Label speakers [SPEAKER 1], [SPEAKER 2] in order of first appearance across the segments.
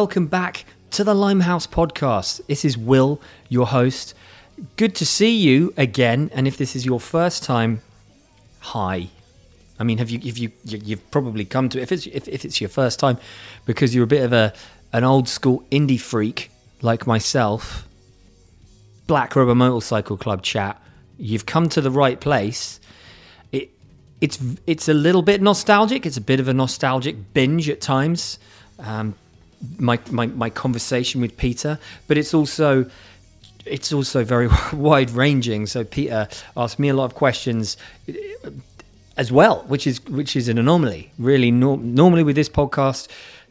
[SPEAKER 1] Welcome back to the Limehouse podcast. This is Will, your host. Good to see you again. And if this is your first time, hi. I mean, have you? If you, you have probably come to if it's if, if it's your first time, because you're a bit of a an old school indie freak like myself. Black Rebel Motorcycle Club chat. You've come to the right place. It it's it's a little bit nostalgic. It's a bit of a nostalgic binge at times. Um, my, my my conversation with Peter, but it's also it's also very wide ranging. So Peter asked me a lot of questions as well, which is which is an anomaly. Really, normally with this podcast,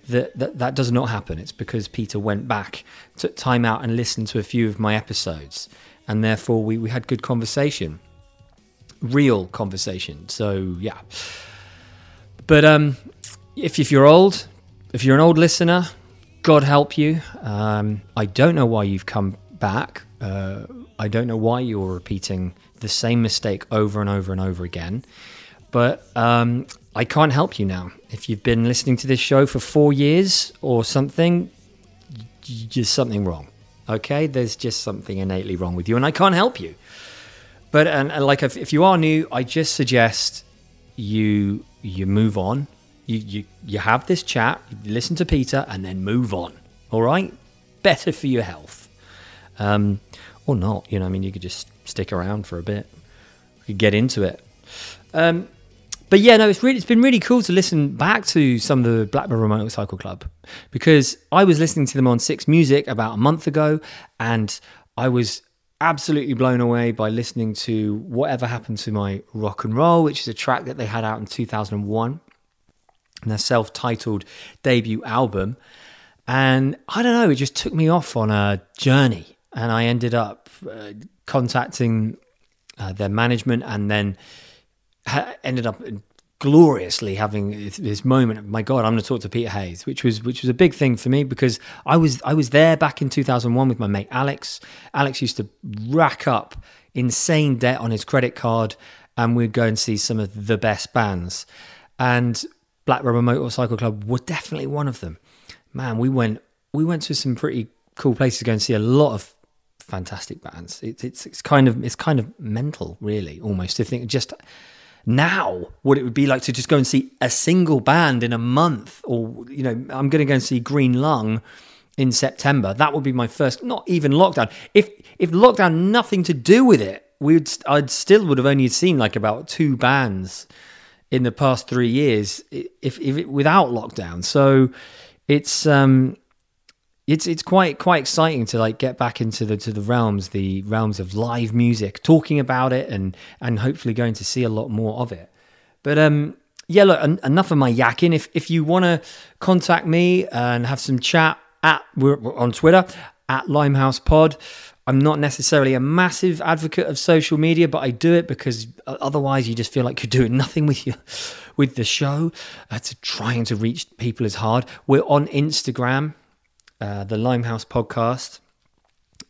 [SPEAKER 1] that, that that does not happen. It's because Peter went back, took time out, and listened to a few of my episodes, and therefore we we had good conversation, real conversation. So yeah, but um, if if you're old, if you're an old listener, God help you. Um, I don't know why you've come back. Uh, I don't know why you're repeating the same mistake over and over and over again. But um, I can't help you now. If you've been listening to this show for four years or something, there's something wrong. Okay, there's just something innately wrong with you, and I can't help you. But and, and like if, if you are new, I just suggest you you move on you, you, you have this chat, listen to Peter, and then move on. All right? Better for your health. Um, or not, you know, I mean, you could just stick around for a bit, you could get into it. Um, but yeah, no, it's really it's been really cool to listen back to some of the Black Rebel Motorcycle Club because I was listening to them on Six Music about a month ago, and I was absolutely blown away by listening to whatever happened to my rock and roll, which is a track that they had out in 2001 their self titled debut album. And I don't know, it just took me off on a journey. And I ended up uh, contacting uh, their management and then ha- ended up gloriously having this moment my god i'm going to talk to peter hayes which was which was a big thing for me because i was i was there back in 2001 with my mate alex alex used to rack up insane debt on his credit card and we'd go and see some of the best bands and Black Rebel Motorcycle Club were definitely one of them. Man, we went we went to some pretty cool places to go and see a lot of fantastic bands. It's it's it's kind of it's kind of mental, really, almost to think just now what it would be like to just go and see a single band in a month, or you know, I'm going to go and see Green Lung in September. That would be my first, not even lockdown. If if lockdown nothing to do with it, we'd I'd still would have only seen like about two bands in the past three years, if, if it, without lockdown. So it's um, it's it's quite quite exciting to like get back into the to the realms, the realms of live music, talking about it, and and hopefully going to see a lot more of it. But um, yeah, look, en- enough of my yakking. If if you want to contact me and have some chat at we're on Twitter at Limehouse Pod. I'm not necessarily a massive advocate of social media, but I do it because otherwise you just feel like you're doing nothing with your with the show. Uh, to trying to reach people is hard. We're on Instagram, uh, the Limehouse Podcast,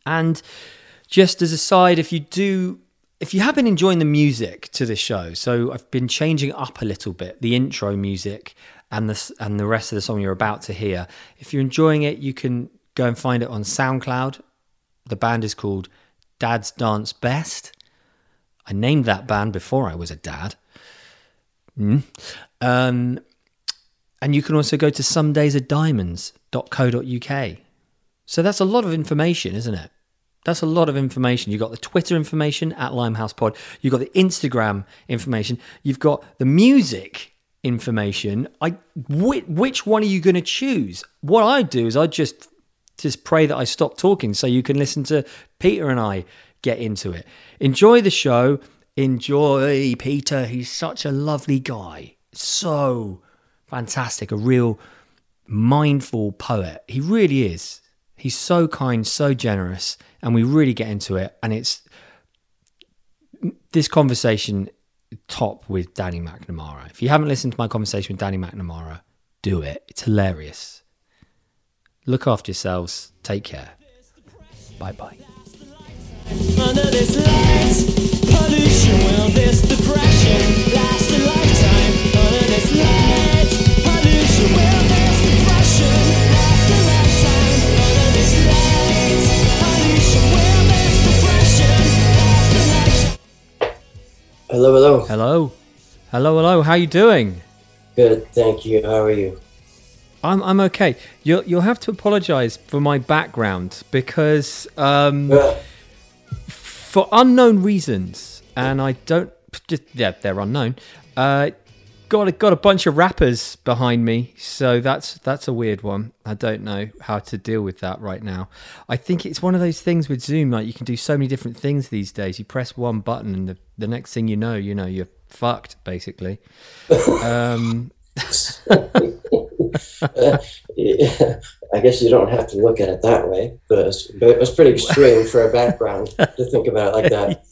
[SPEAKER 1] and just as a side, if you do. If you have been enjoying the music to the show, so I've been changing up a little bit the intro music and the and the rest of the song you're about to hear. If you're enjoying it, you can go and find it on SoundCloud the band is called Dad's Dance Best. I named that band before I was a dad. Mm. Um, and you can also go to somedaysadiamonds.co.uk. So that's a lot of information, isn't it? That's a lot of information. You've got the Twitter information at Limehouse Pod. You've got the Instagram information. You've got the music information. I which one are you going to choose? What I do is I just just pray that I stop talking so you can listen to Peter and I get into it. Enjoy the show. Enjoy Peter. He's such a lovely guy. So fantastic. A real mindful poet. He really is. He's so kind, so generous, and we really get into it. And it's this conversation top with Danny McNamara. If you haven't listened to my conversation with Danny McNamara, do it. It's hilarious. Look after yourselves. Take care. Bye bye. Under this light, pollution, this depression a lifetime. Under this light, pollution, this depression a lifetime. Under this light, pollution, this depression a lifetime. Hello, hello. Hello. Hello, hello. How you doing?
[SPEAKER 2] Good, thank you. How are you?
[SPEAKER 1] I'm I'm okay. You'll you'll have to apologise for my background because um, for unknown reasons, and I don't just yeah they're unknown. Uh, got a, got a bunch of rappers behind me, so that's that's a weird one. I don't know how to deal with that right now. I think it's one of those things with Zoom, like you can do so many different things these days. You press one button, and the, the next thing you know, you know you're fucked basically. um,
[SPEAKER 2] I guess you don't have to look at it that way, but it's, but it was pretty extreme for a background to think about it like that.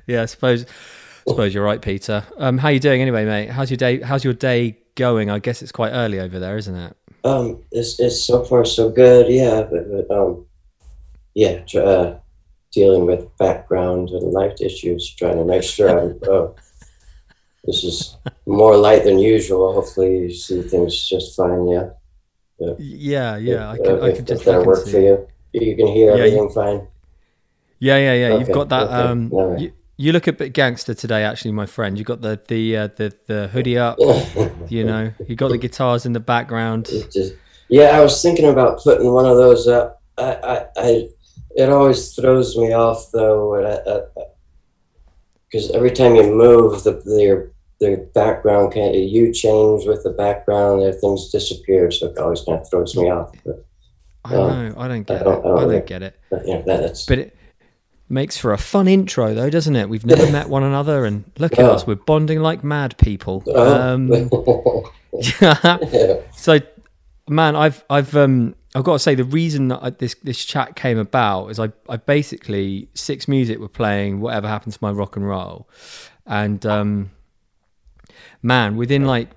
[SPEAKER 1] yeah, I suppose. I suppose you're right, Peter. Um, how you doing anyway, mate? How's your day? How's your day going? I guess it's quite early over there, isn't it?
[SPEAKER 2] um, it's, it's so far so good, yeah, but, but um, yeah, uh, dealing with background and life issues, trying to make sure I'm. Oh, this is more light than usual. Hopefully, you see things just fine. Yeah.
[SPEAKER 1] Yeah, yeah. I
[SPEAKER 2] If-
[SPEAKER 1] can, I can just. I
[SPEAKER 2] that'll work
[SPEAKER 1] see.
[SPEAKER 2] for you. You can hear
[SPEAKER 1] Yeah, you-
[SPEAKER 2] everything fine.
[SPEAKER 1] Yeah, yeah, yeah. You've got that.
[SPEAKER 2] okay,
[SPEAKER 1] Um,
[SPEAKER 2] right.
[SPEAKER 1] you, you look a bit gangster today, actually, my friend. You got the the uh, the the hoodie up. You know, you got the guitars in the background.
[SPEAKER 2] Just, yeah, I was thinking about putting one of those up. I, I, I it always throws me off though, because every time you move, the their their background can you change with the background, their things disappear, so it always kind of throws me off. But,
[SPEAKER 1] I
[SPEAKER 2] Oh,
[SPEAKER 1] know. I don't
[SPEAKER 2] I
[SPEAKER 1] get it.
[SPEAKER 2] don't- I don't
[SPEAKER 1] I don't get it.
[SPEAKER 2] but yeah, that,
[SPEAKER 1] But it makes for a fun intro, though, doesn't it? We've never met one another, and look at us. We're bonding like mad people.
[SPEAKER 2] Oh.
[SPEAKER 1] Um,
[SPEAKER 2] yeah.
[SPEAKER 1] so man i've i've um i've got to say the reason that I, this this chat came about is i i basically six music were playing whatever happened to my rock and roll and um man within like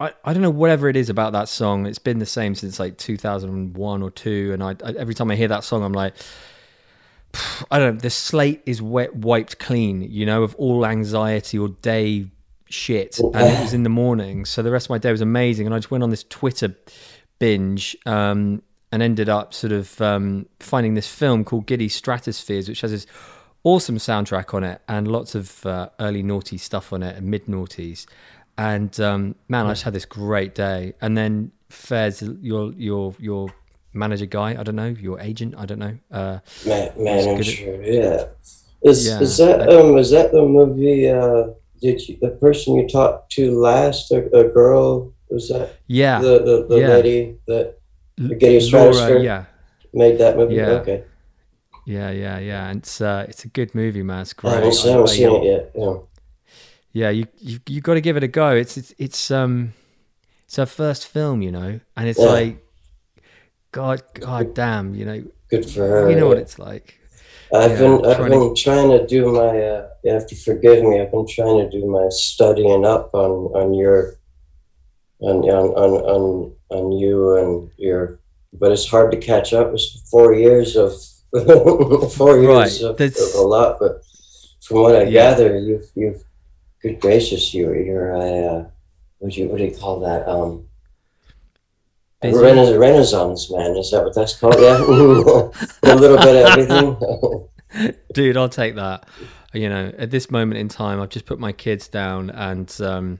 [SPEAKER 1] I, I don't know whatever it is about that song it's been the same since like 2001 or 2 and I, I every time i hear that song i'm like I don't know. The slate is wet, wiped clean, you know, of all anxiety or day shit. And it was in the morning, so the rest of my day was amazing. And I just went on this Twitter binge um, and ended up sort of um, finding this film called Giddy Stratospheres, which has this awesome soundtrack on it and lots of uh, early naughty stuff on it and mid noughties. And um, man, I just had this great day. And then Fez, your your your manager guy, I don't know, your agent, I don't know. Uh,
[SPEAKER 2] Man,
[SPEAKER 1] good
[SPEAKER 2] manager, yeah. Is
[SPEAKER 1] Yeah,
[SPEAKER 2] is that
[SPEAKER 1] that-
[SPEAKER 2] um is that the movie? Uh, did you, the person you talked to last, a, a girl? Was that
[SPEAKER 1] yeah,
[SPEAKER 2] the the, the
[SPEAKER 1] yeah.
[SPEAKER 2] lady that
[SPEAKER 1] L-
[SPEAKER 2] Giddy
[SPEAKER 1] Laura,
[SPEAKER 2] Stratosphere?
[SPEAKER 1] yeah,
[SPEAKER 2] made that movie?
[SPEAKER 1] Yeah.
[SPEAKER 2] Okay,
[SPEAKER 1] yeah, yeah, yeah. And it's uh, it's a good movie, man. It's
[SPEAKER 2] I
[SPEAKER 1] great.
[SPEAKER 2] haven't, I
[SPEAKER 1] I-
[SPEAKER 2] haven't seen it yet. Yeah.
[SPEAKER 1] Yeah, you you you got to give it a go. It's it's it's um it's her first film, you know, and it's
[SPEAKER 2] Yeah.
[SPEAKER 1] like, God, God damn, you know,
[SPEAKER 2] Good for her.
[SPEAKER 1] you know what it's like.
[SPEAKER 2] I've
[SPEAKER 1] yeah,
[SPEAKER 2] been I've
[SPEAKER 1] trying to-
[SPEAKER 2] been trying to do my. Uh, you have to forgive me. I've been trying to do my studying up on on your on on on on, on you and your. But it's hard to catch up. It's four years of four years
[SPEAKER 1] Right,
[SPEAKER 2] of, of a lot. But from what I
[SPEAKER 1] Yeah.
[SPEAKER 2] gather, you've you've good gracious, you're you're a uh, what do you what do you call that? Um, rena- renaissance man. Is that what that's called? Yeah, a little bit of everything.
[SPEAKER 1] Dude, I'll take that. You know, at this moment in time, I've just put my kids down, and um,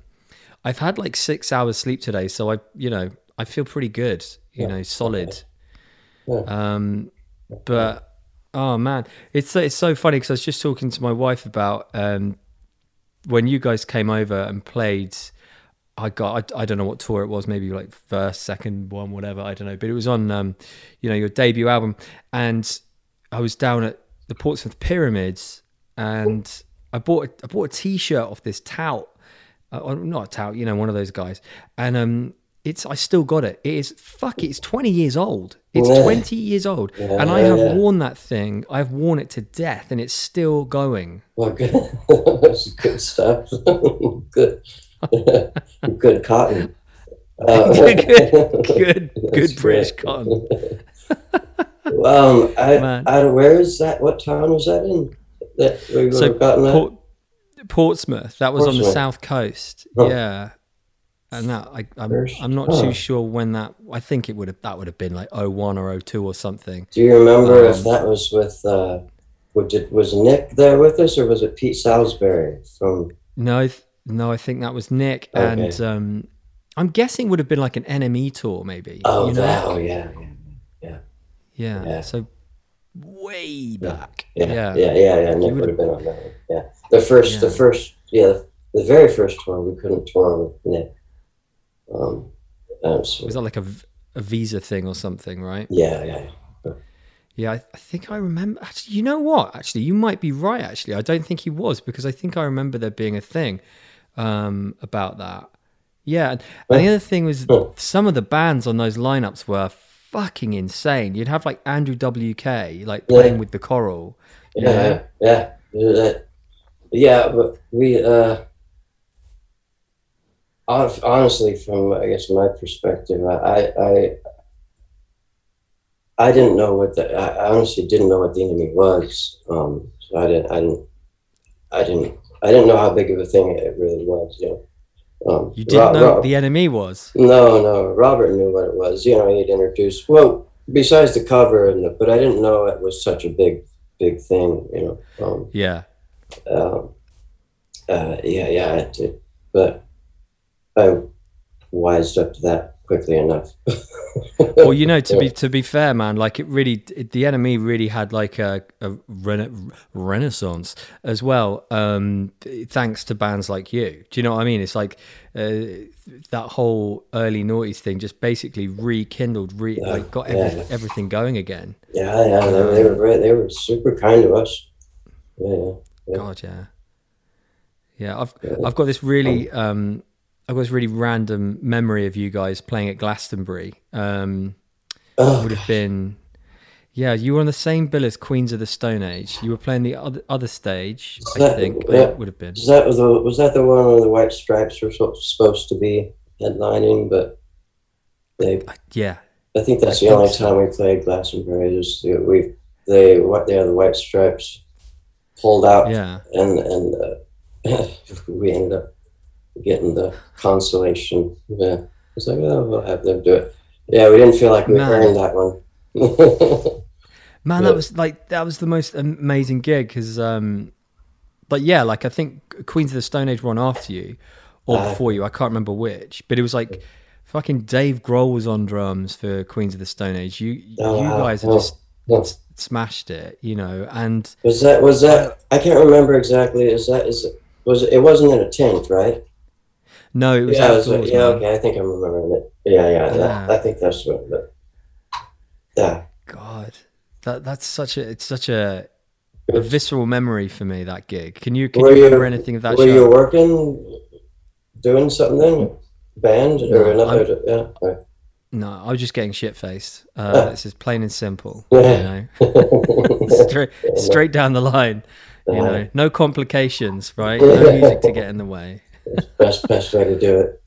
[SPEAKER 1] I've had like six hours sleep today, so I, you know, I feel pretty good. You
[SPEAKER 2] Yeah.
[SPEAKER 1] know, solid.
[SPEAKER 2] Yeah.
[SPEAKER 1] Um, but oh man, it's it's so funny because I was just talking to my wife about um, when you guys came over and played. I got I, I don't know what tour it was, maybe like first, second one, whatever. I don't know, but it was on um, you know your debut album, and I was down at the Portsmouth Pyramids, and I bought a, I bought a T-shirt off this tout, uh, not a tout, you know, one of those guys, and um, it's I still got it. It is fuck. It's twenty years old. It's
[SPEAKER 2] Yeah.
[SPEAKER 1] twenty years old,
[SPEAKER 2] Yeah,
[SPEAKER 1] and I have
[SPEAKER 2] yeah.
[SPEAKER 1] worn that thing. I've worn it to death, and it's still going.
[SPEAKER 2] Well, good. That's good stuff. good. good cotton. Uh,
[SPEAKER 1] good, good, good, British
[SPEAKER 2] great.
[SPEAKER 1] cotton.
[SPEAKER 2] Um, I,
[SPEAKER 1] Man.
[SPEAKER 2] I, where is that? What town was that in? That we
[SPEAKER 1] So? Port, Portsmouth. That was on the south coast.
[SPEAKER 2] Oh.
[SPEAKER 1] Yeah. And that I, I'm, I'm not
[SPEAKER 2] oh.
[SPEAKER 1] too sure when that. I think it would have that would have been like 01 or 02 or something.
[SPEAKER 2] Do you remember
[SPEAKER 1] Um,
[SPEAKER 2] if that was with uh, did was Nick there with us, or was it Pete Salisbury from?
[SPEAKER 1] No, no, I think that was Nick,
[SPEAKER 2] Okay.
[SPEAKER 1] and um, I'm guessing would have been like an NME tour, maybe.
[SPEAKER 2] Oh,
[SPEAKER 1] you know?
[SPEAKER 2] that. Oh, yeah, yeah,
[SPEAKER 1] yeah.
[SPEAKER 2] yeah.
[SPEAKER 1] So way back.
[SPEAKER 2] yeah,
[SPEAKER 1] Yeah.
[SPEAKER 2] yeah, yeah, yeah. Nick would have been on that one. Yeah, the first, the first, yeah, the, the very first tour we couldn't tour with Nick. Um, so-
[SPEAKER 1] Was that like a visa thing or something, right?
[SPEAKER 2] yeah, yeah,
[SPEAKER 1] Yeah, I, I think I remember. Actually, you know what? Actually, you might be right. Actually, I don't think he was because I think I remember there being a thing um, about that. Yeah, and, and the other thing was some of the bands on those lineups were fucking insane. You'd have like Andrew WK like playing
[SPEAKER 2] Yeah.
[SPEAKER 1] with the choral.
[SPEAKER 2] yeah, yeah, yeah. yeah. We, uh, honestly, from I guess my perspective, I, I, I didn't know what the, I honestly didn't know what the NME was. Um, so I didn't, I didn't, I didn't, I didn't know how big of a thing it really was. You know, um,
[SPEAKER 1] You didn't
[SPEAKER 2] Ro-
[SPEAKER 1] know
[SPEAKER 2] Ro-
[SPEAKER 1] the NME was.
[SPEAKER 2] no, no. Robert knew what it was. You know, he'd introduced. Well, besides the cover, and the, but I didn't know it was such a big, big thing. You know. Um,
[SPEAKER 1] Yeah,
[SPEAKER 2] um, uh, yeah, yeah, I did, but I wised up to that quickly enough.
[SPEAKER 1] well, you know, to be to be fair, man, like it really, it, the NME really had like a, a rena- renaissance as well, um, thanks to bands like you. Do you know what I mean? It's like uh, that whole early noughties thing just basically rekindled, re-
[SPEAKER 2] Yeah,
[SPEAKER 1] like got
[SPEAKER 2] yeah.
[SPEAKER 1] everything going again.
[SPEAKER 2] yeah, yeah, they, they were great. They were super kind to us. Yeah, yeah.
[SPEAKER 1] God, yeah, yeah. I've. I've got this really um, I've got this really random memory of you guys playing at Glastonbury. Um,
[SPEAKER 2] Oh,
[SPEAKER 1] would have been yeah you were on the same bill as queens of the stone age you were playing the other, other stage i
[SPEAKER 2] That-
[SPEAKER 1] think
[SPEAKER 2] yeah.
[SPEAKER 1] it would have been
[SPEAKER 2] was that was the was that the one where the White Stripes were so, supposed to be headlining, but they
[SPEAKER 1] yeah
[SPEAKER 2] I think that's
[SPEAKER 1] I
[SPEAKER 2] the only
[SPEAKER 1] so.
[SPEAKER 2] time we played Glastonbury. Is we they what they are the White Stripes pulled out
[SPEAKER 1] yeah
[SPEAKER 2] and and uh, we ended up getting the consolation. Yeah, it's like oh we'll have them do it. Yeah, we didn't feel like we
[SPEAKER 1] Man.
[SPEAKER 2] earned that one.
[SPEAKER 1] man
[SPEAKER 2] Yeah.
[SPEAKER 1] that was like that was the most amazing gig because um but yeah like i think queens of the stone age were after you or
[SPEAKER 2] Uh,
[SPEAKER 1] before you i can't remember which but it was like fucking dave grohl was on drums for queens of the stone age you
[SPEAKER 2] Oh,
[SPEAKER 1] you guys
[SPEAKER 2] Oh,
[SPEAKER 1] just smashed it you know and
[SPEAKER 2] was that was that? I can't remember exactly. Is that is it? Was it, it wasn't in a tent, right?
[SPEAKER 1] No it was
[SPEAKER 2] yeah, it was-
[SPEAKER 1] outdoors,
[SPEAKER 2] yeah.
[SPEAKER 1] man.
[SPEAKER 2] Okay, I think I'm remembering it. Yeah, yeah.
[SPEAKER 1] Yeah.
[SPEAKER 2] I think that's what. But, yeah,
[SPEAKER 1] God, that that's such a it's such a, a visceral memory for me. That gig. Can you can
[SPEAKER 2] Were
[SPEAKER 1] you
[SPEAKER 2] you-
[SPEAKER 1] remember anything of that
[SPEAKER 2] were
[SPEAKER 1] show?
[SPEAKER 2] you working, doing something then? Band or
[SPEAKER 1] No,
[SPEAKER 2] another? Yeah. right.
[SPEAKER 1] No, I was just getting shit faced. Uh. This is plain and simple.
[SPEAKER 2] Yeah.
[SPEAKER 1] You know, straight straight down the line. You
[SPEAKER 2] Uh-huh.
[SPEAKER 1] know, no complications, right? No music to get in the way.
[SPEAKER 2] Best best way to do it.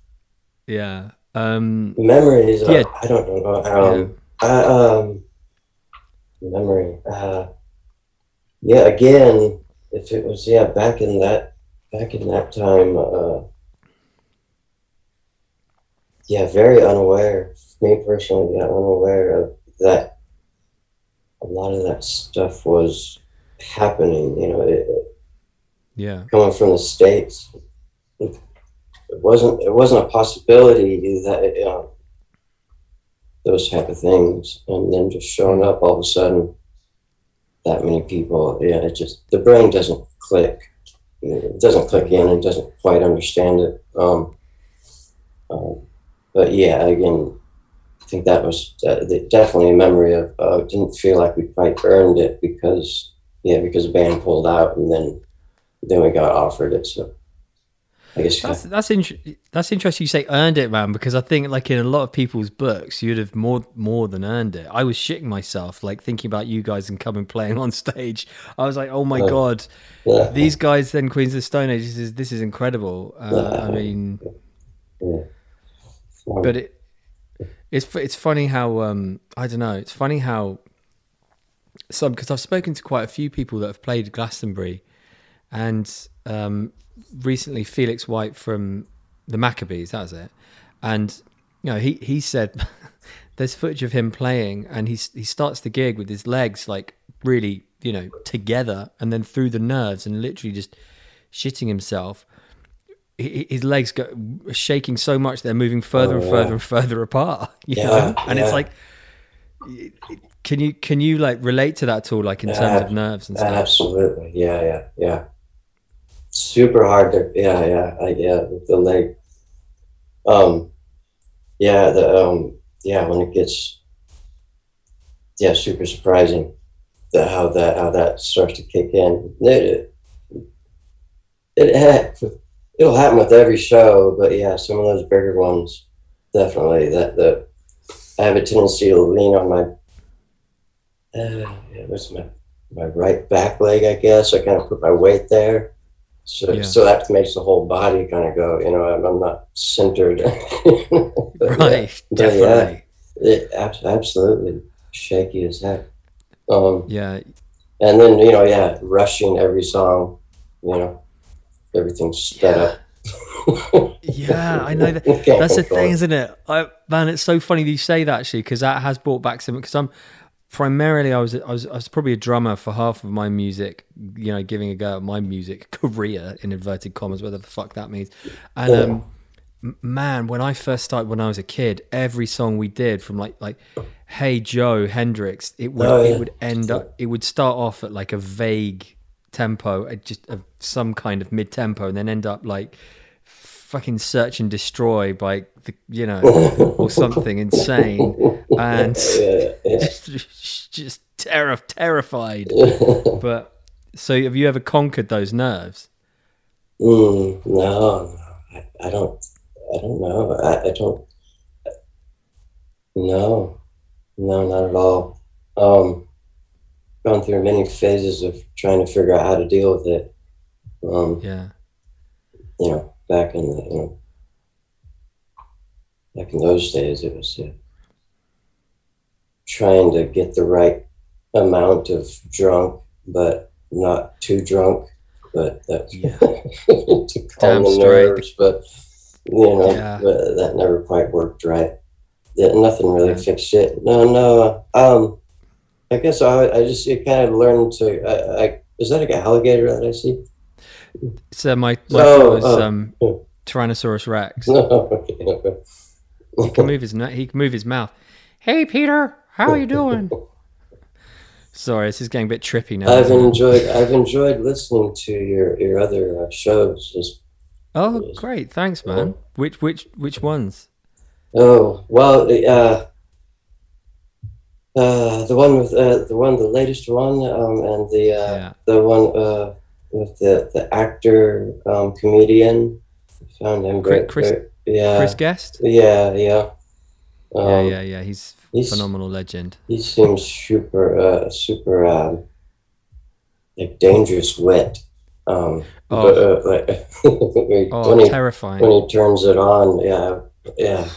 [SPEAKER 1] Yeah. Um.
[SPEAKER 2] Memories. uh,
[SPEAKER 1] Yeah.
[SPEAKER 2] I don't know.
[SPEAKER 1] yeah.
[SPEAKER 2] Um, I, um, memory. Uh, yeah. Again, if it was yeah back in that back in that time. Uh, yeah, very unaware. Me personally, yeah, unaware of that. A lot of that stuff was happening. You know, it-
[SPEAKER 1] Yeah.
[SPEAKER 2] coming from the states, it wasn't it wasn't a possibility that it, um, those type of things, and then just showing up all of a sudden, that many people, yeah, it just the brain doesn't click, it doesn't click in, and doesn't quite understand it. Um, um, but yeah, again, I think that was uh, definitely a memory of. Uh, didn't feel like we quite earned it because yeah, because the band pulled out, and then then we got offered it. So I guess
[SPEAKER 1] That's that's int- that's interesting. You say earned it, man, because I think like in a lot of people's books, you'd have more more than earned it. I was shitting myself, like thinking about you guys and coming playing on stage. I was like, oh my god,
[SPEAKER 2] yeah,
[SPEAKER 1] these guys then Queens of the Stone Age. This is this is incredible. Uh, I mean,
[SPEAKER 2] yeah.
[SPEAKER 1] but it it's it's funny how um I don't know. It's funny how some because I've spoken to quite a few people that have played Glastonbury, and um recently Felix White from the Maccabees. That was it, and you know he he said there's footage of him playing, and he's he starts the gig with his legs like really you know, together and then through the nerves and literally just shitting himself. Hi- His legs go shaking so much they're moving further
[SPEAKER 2] Oh,
[SPEAKER 1] and
[SPEAKER 2] yeah.
[SPEAKER 1] further and further apart. You
[SPEAKER 2] Yeah,
[SPEAKER 1] know? And it's like, can you can you like relate to that at all, like in terms of nerves and stuff?
[SPEAKER 2] Absolutely. Yeah, yeah, yeah. Super hard to yeah, yeah, yeah, the leg. Um yeah, the um yeah, when it gets yeah, super surprising that how that how that starts to kick in. It it, it it'll happen with every show, but yeah, some of those bigger ones definitely that the I have a tendency to lean on my uh, yeah, what's my my right back leg, I guess. I kind of put my weight there. So,
[SPEAKER 1] Yeah.
[SPEAKER 2] so that makes the whole body kind of go, you know, I'm, I'm not centered.
[SPEAKER 1] Right,
[SPEAKER 2] yeah,
[SPEAKER 1] definitely.
[SPEAKER 2] It, ab- absolutely shaky as heck. Um,
[SPEAKER 1] Yeah,
[SPEAKER 2] and then, you know, yeah, rushing every song, you know, everything's sped up.
[SPEAKER 1] yeah, I know that. That's the thing, isn't it? I, man, it's so funny that you say that actually, because that has brought back some. Because I'm primarily, I was, I was, I was probably a drummer for half of my music. You know, giving a go at my music career in inverted commas, whatever the fuck that means. And um, man, when I first started, when I was a kid, every song we did from like like Hey Joe Hendrix, it would
[SPEAKER 2] Oh, yeah.
[SPEAKER 1] it would end up, it would start off at like a vague tempo, just of some kind of mid tempo, and then end up like fucking search and destroy by the you know or something insane and just, just terror terrified but so have you ever conquered those nerves
[SPEAKER 2] Mm, no, no, I, I don't. I don't know. I, I don't. No, no, not at all. Um, gone through many phases of trying to figure out how to deal with it. Um,
[SPEAKER 1] yeah
[SPEAKER 2] you know, back in the, you know, back in those days, it was uh, trying to get the right amount of drunk, but not too drunk, but that
[SPEAKER 1] Yeah.
[SPEAKER 2] to calm the nerves, but you know,
[SPEAKER 1] Yeah.
[SPEAKER 2] but that never quite worked right. Yeah, nothing really
[SPEAKER 1] Yeah.
[SPEAKER 2] fixed it. No, no. Um, I guess I, I just kind of learned to. I, I is that like an alligator that I see?
[SPEAKER 1] So my my
[SPEAKER 2] Oh,
[SPEAKER 1] was
[SPEAKER 2] oh,
[SPEAKER 1] um tyrannosaurus rex.
[SPEAKER 2] No. okay, okay.
[SPEAKER 1] he can move his he can move his mouth. Hey peter how are you doing? Sorry this is getting a bit trippy now.
[SPEAKER 2] I've enjoyed I've enjoyed listening to your your other uh, shows. Just,
[SPEAKER 1] oh great. Thanks man. Which which which ones?
[SPEAKER 2] Oh well, uh, uh, the one with uh, the one the latest one, um, and the uh,
[SPEAKER 1] yeah.
[SPEAKER 2] the one uh, with the the actor um, comedian. I found him
[SPEAKER 1] Chris-
[SPEAKER 2] great.
[SPEAKER 1] Chris-
[SPEAKER 2] great- yeah,
[SPEAKER 1] chris guest
[SPEAKER 2] yeah, yeah. Um,
[SPEAKER 1] yeah yeah yeah he's
[SPEAKER 2] he's-
[SPEAKER 1] phenomenal legend
[SPEAKER 2] He seems super, uh, super, um, like dangerous wit. Um,
[SPEAKER 1] Oh.
[SPEAKER 2] but, uh, like, when, he,
[SPEAKER 1] oh
[SPEAKER 2] when, he,
[SPEAKER 1] terrifying
[SPEAKER 2] when he turns it on, yeah, yeah.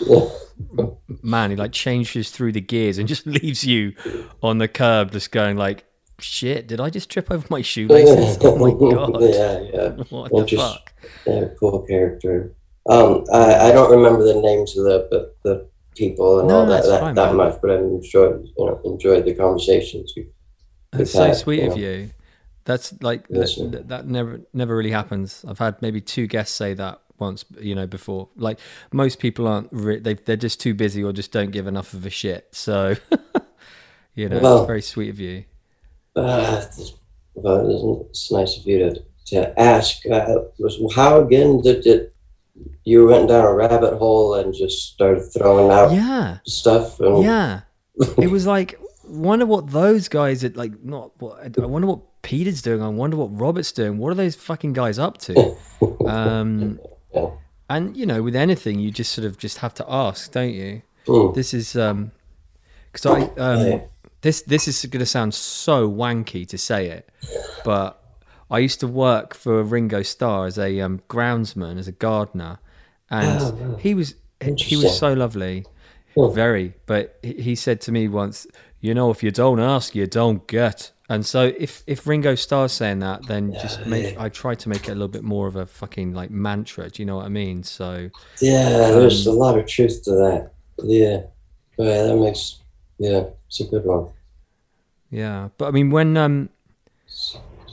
[SPEAKER 1] man, he like changes through the gears and just leaves you on the curb, just going like, "Shit, did I just trip over my shoelaces? Oh my god,
[SPEAKER 2] yeah, yeah,
[SPEAKER 1] what the
[SPEAKER 2] Interest-
[SPEAKER 1] fuck?"
[SPEAKER 2] yeah, cool character. Um, I, I don't remember the names of the the, the people and
[SPEAKER 1] No,
[SPEAKER 2] all that that,
[SPEAKER 1] fine,
[SPEAKER 2] that much, but I enjoyed you know enjoyed the conversations. We,
[SPEAKER 1] That's so
[SPEAKER 2] had,
[SPEAKER 1] sweet
[SPEAKER 2] you
[SPEAKER 1] of you. That's like
[SPEAKER 2] Yes,
[SPEAKER 1] that, that never never really happens. I've had maybe two guests say that once, you know, before. Like most people aren't, re- they they're just too busy or just don't give enough of a shit. So, you know,
[SPEAKER 2] Well-
[SPEAKER 1] it's very sweet of you.
[SPEAKER 2] Uh, well, it's- nice of you to, to ask. Uh, was, how again did it? You went down a rabbit hole and just started throwing out
[SPEAKER 1] Yeah.
[SPEAKER 2] stuff. And,
[SPEAKER 1] Yeah, it was like wonder what those guys are like. Not what I wonder what Peter's doing. I wonder what Robert's doing. What are those fucking guys up to? Um, and you know, with anything, you just sort of just have to ask, don't you?
[SPEAKER 2] Mm.
[SPEAKER 1] This is um, because I um,
[SPEAKER 2] Yeah.
[SPEAKER 1] This this is going to sound so wanky to say it, but I used to work for Ringo Starr as a um, groundsman, as a gardener, and
[SPEAKER 2] Oh, wow.
[SPEAKER 1] he was he was so lovely,
[SPEAKER 2] Hmm.
[SPEAKER 1] very. But he said to me once, you know, if you don't ask, you don't get. And so if if Ringo Starr's saying that, then just make I try to make it a little bit more of a fucking like mantra. Do you know what I mean? So
[SPEAKER 2] Yeah, there's
[SPEAKER 1] Um,
[SPEAKER 2] a lot of truth to that. Yeah, yeah, that makes yeah, it's a good one.
[SPEAKER 1] yeah. But I mean, when um,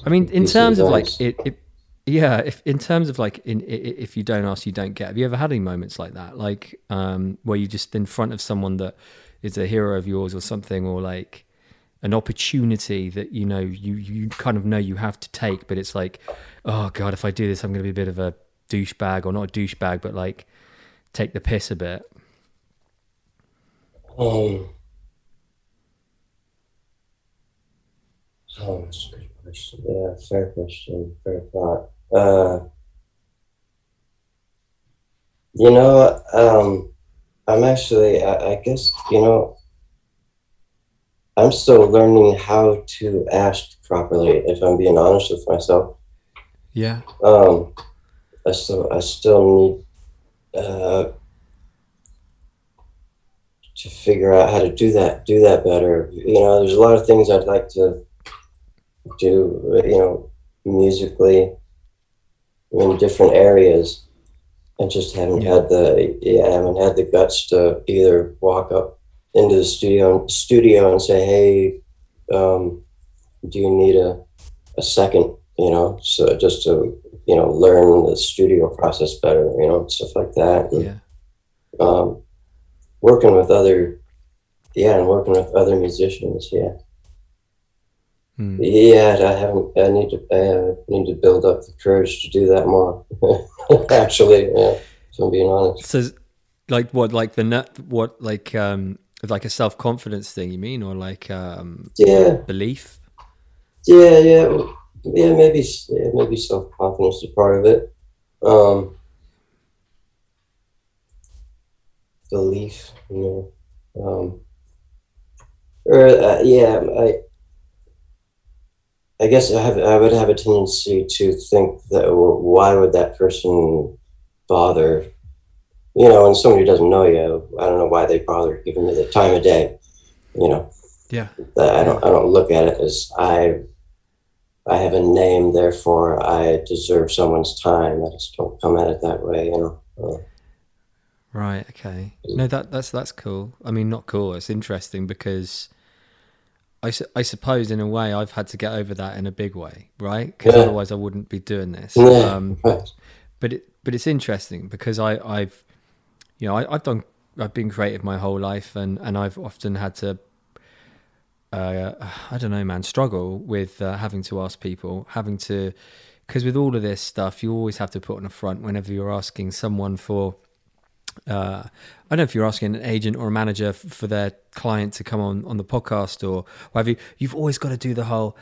[SPEAKER 1] I mean, in terms of like it, it yeah. If in terms of like in if you don't ask, you don't get. Have you ever had any moments like that, like um, where you just in front of someone that is a hero of yours or something, or like an opportunity that you know you you kind of know you have to take, but it's like, oh god, if I do this, I'm going to be a bit of a douchebag, or not a douchebag, but like take the piss a bit.
[SPEAKER 2] Um, oh, that's a good question. Yeah, fair question. Fair thought. Uh, you know, um, I'm actually, I, I guess, you know, I'm still learning how to ask properly, if I'm being honest with myself.
[SPEAKER 1] Yeah.
[SPEAKER 2] Um, I still, I still need, uh, to figure out how to do that, do that better. You know, there's a lot of things I'd like to do, you know, musically in different areas. I just haven't
[SPEAKER 1] Yeah.
[SPEAKER 2] had the, yeah, I haven't had the guts to either walk up into the studio, studio and say, hey, um, do you need a, a second, you know, so just to, you know, learn the studio process better, you know, stuff like that. And,
[SPEAKER 1] Yeah.
[SPEAKER 2] um, working with other, yeah, and working with other musicians, yeah,
[SPEAKER 1] Hmm.
[SPEAKER 2] yeah. I haven't. I need to. I need to build up the courage to do that more. Actually, yeah, if I'm being honest.
[SPEAKER 1] So, like what, like the nut, what, like, um, like a self confidence thing, you mean, or like um,
[SPEAKER 2] Yeah,
[SPEAKER 1] belief?
[SPEAKER 2] yeah, yeah, yeah. Maybe, yeah, maybe self confidence is part of it. Um, belief, you know. Um, or uh, yeah, I. I guess I have. I would have a tendency to think that well, why would that person bother? You know, and somebody who doesn't know you, I don't know why they bother giving me the time of day. You know,
[SPEAKER 1] Yeah.
[SPEAKER 2] I don't. I don't look at it as I. I have a name, therefore I deserve someone's time. I just don't come at it that way. You know. Uh,
[SPEAKER 1] Right. Okay. No, that that's that's cool. I mean, not cool. It's interesting because I, su- I suppose in a way I've had to get over that in a big way, right? Because
[SPEAKER 2] Yeah.
[SPEAKER 1] otherwise I wouldn't be doing this.
[SPEAKER 2] Yeah.
[SPEAKER 1] Um, but it but it's interesting because I I've you know I, I've done I've been creative my whole life and and I've often had to uh, I don't know man struggle with uh, having to ask people having to because with all of this stuff you always have to put on a front whenever you're asking someone for uh, I don't know if you're asking an agent or a manager f- for their client to come on on the podcast or whatever. you. You've always got to do the whole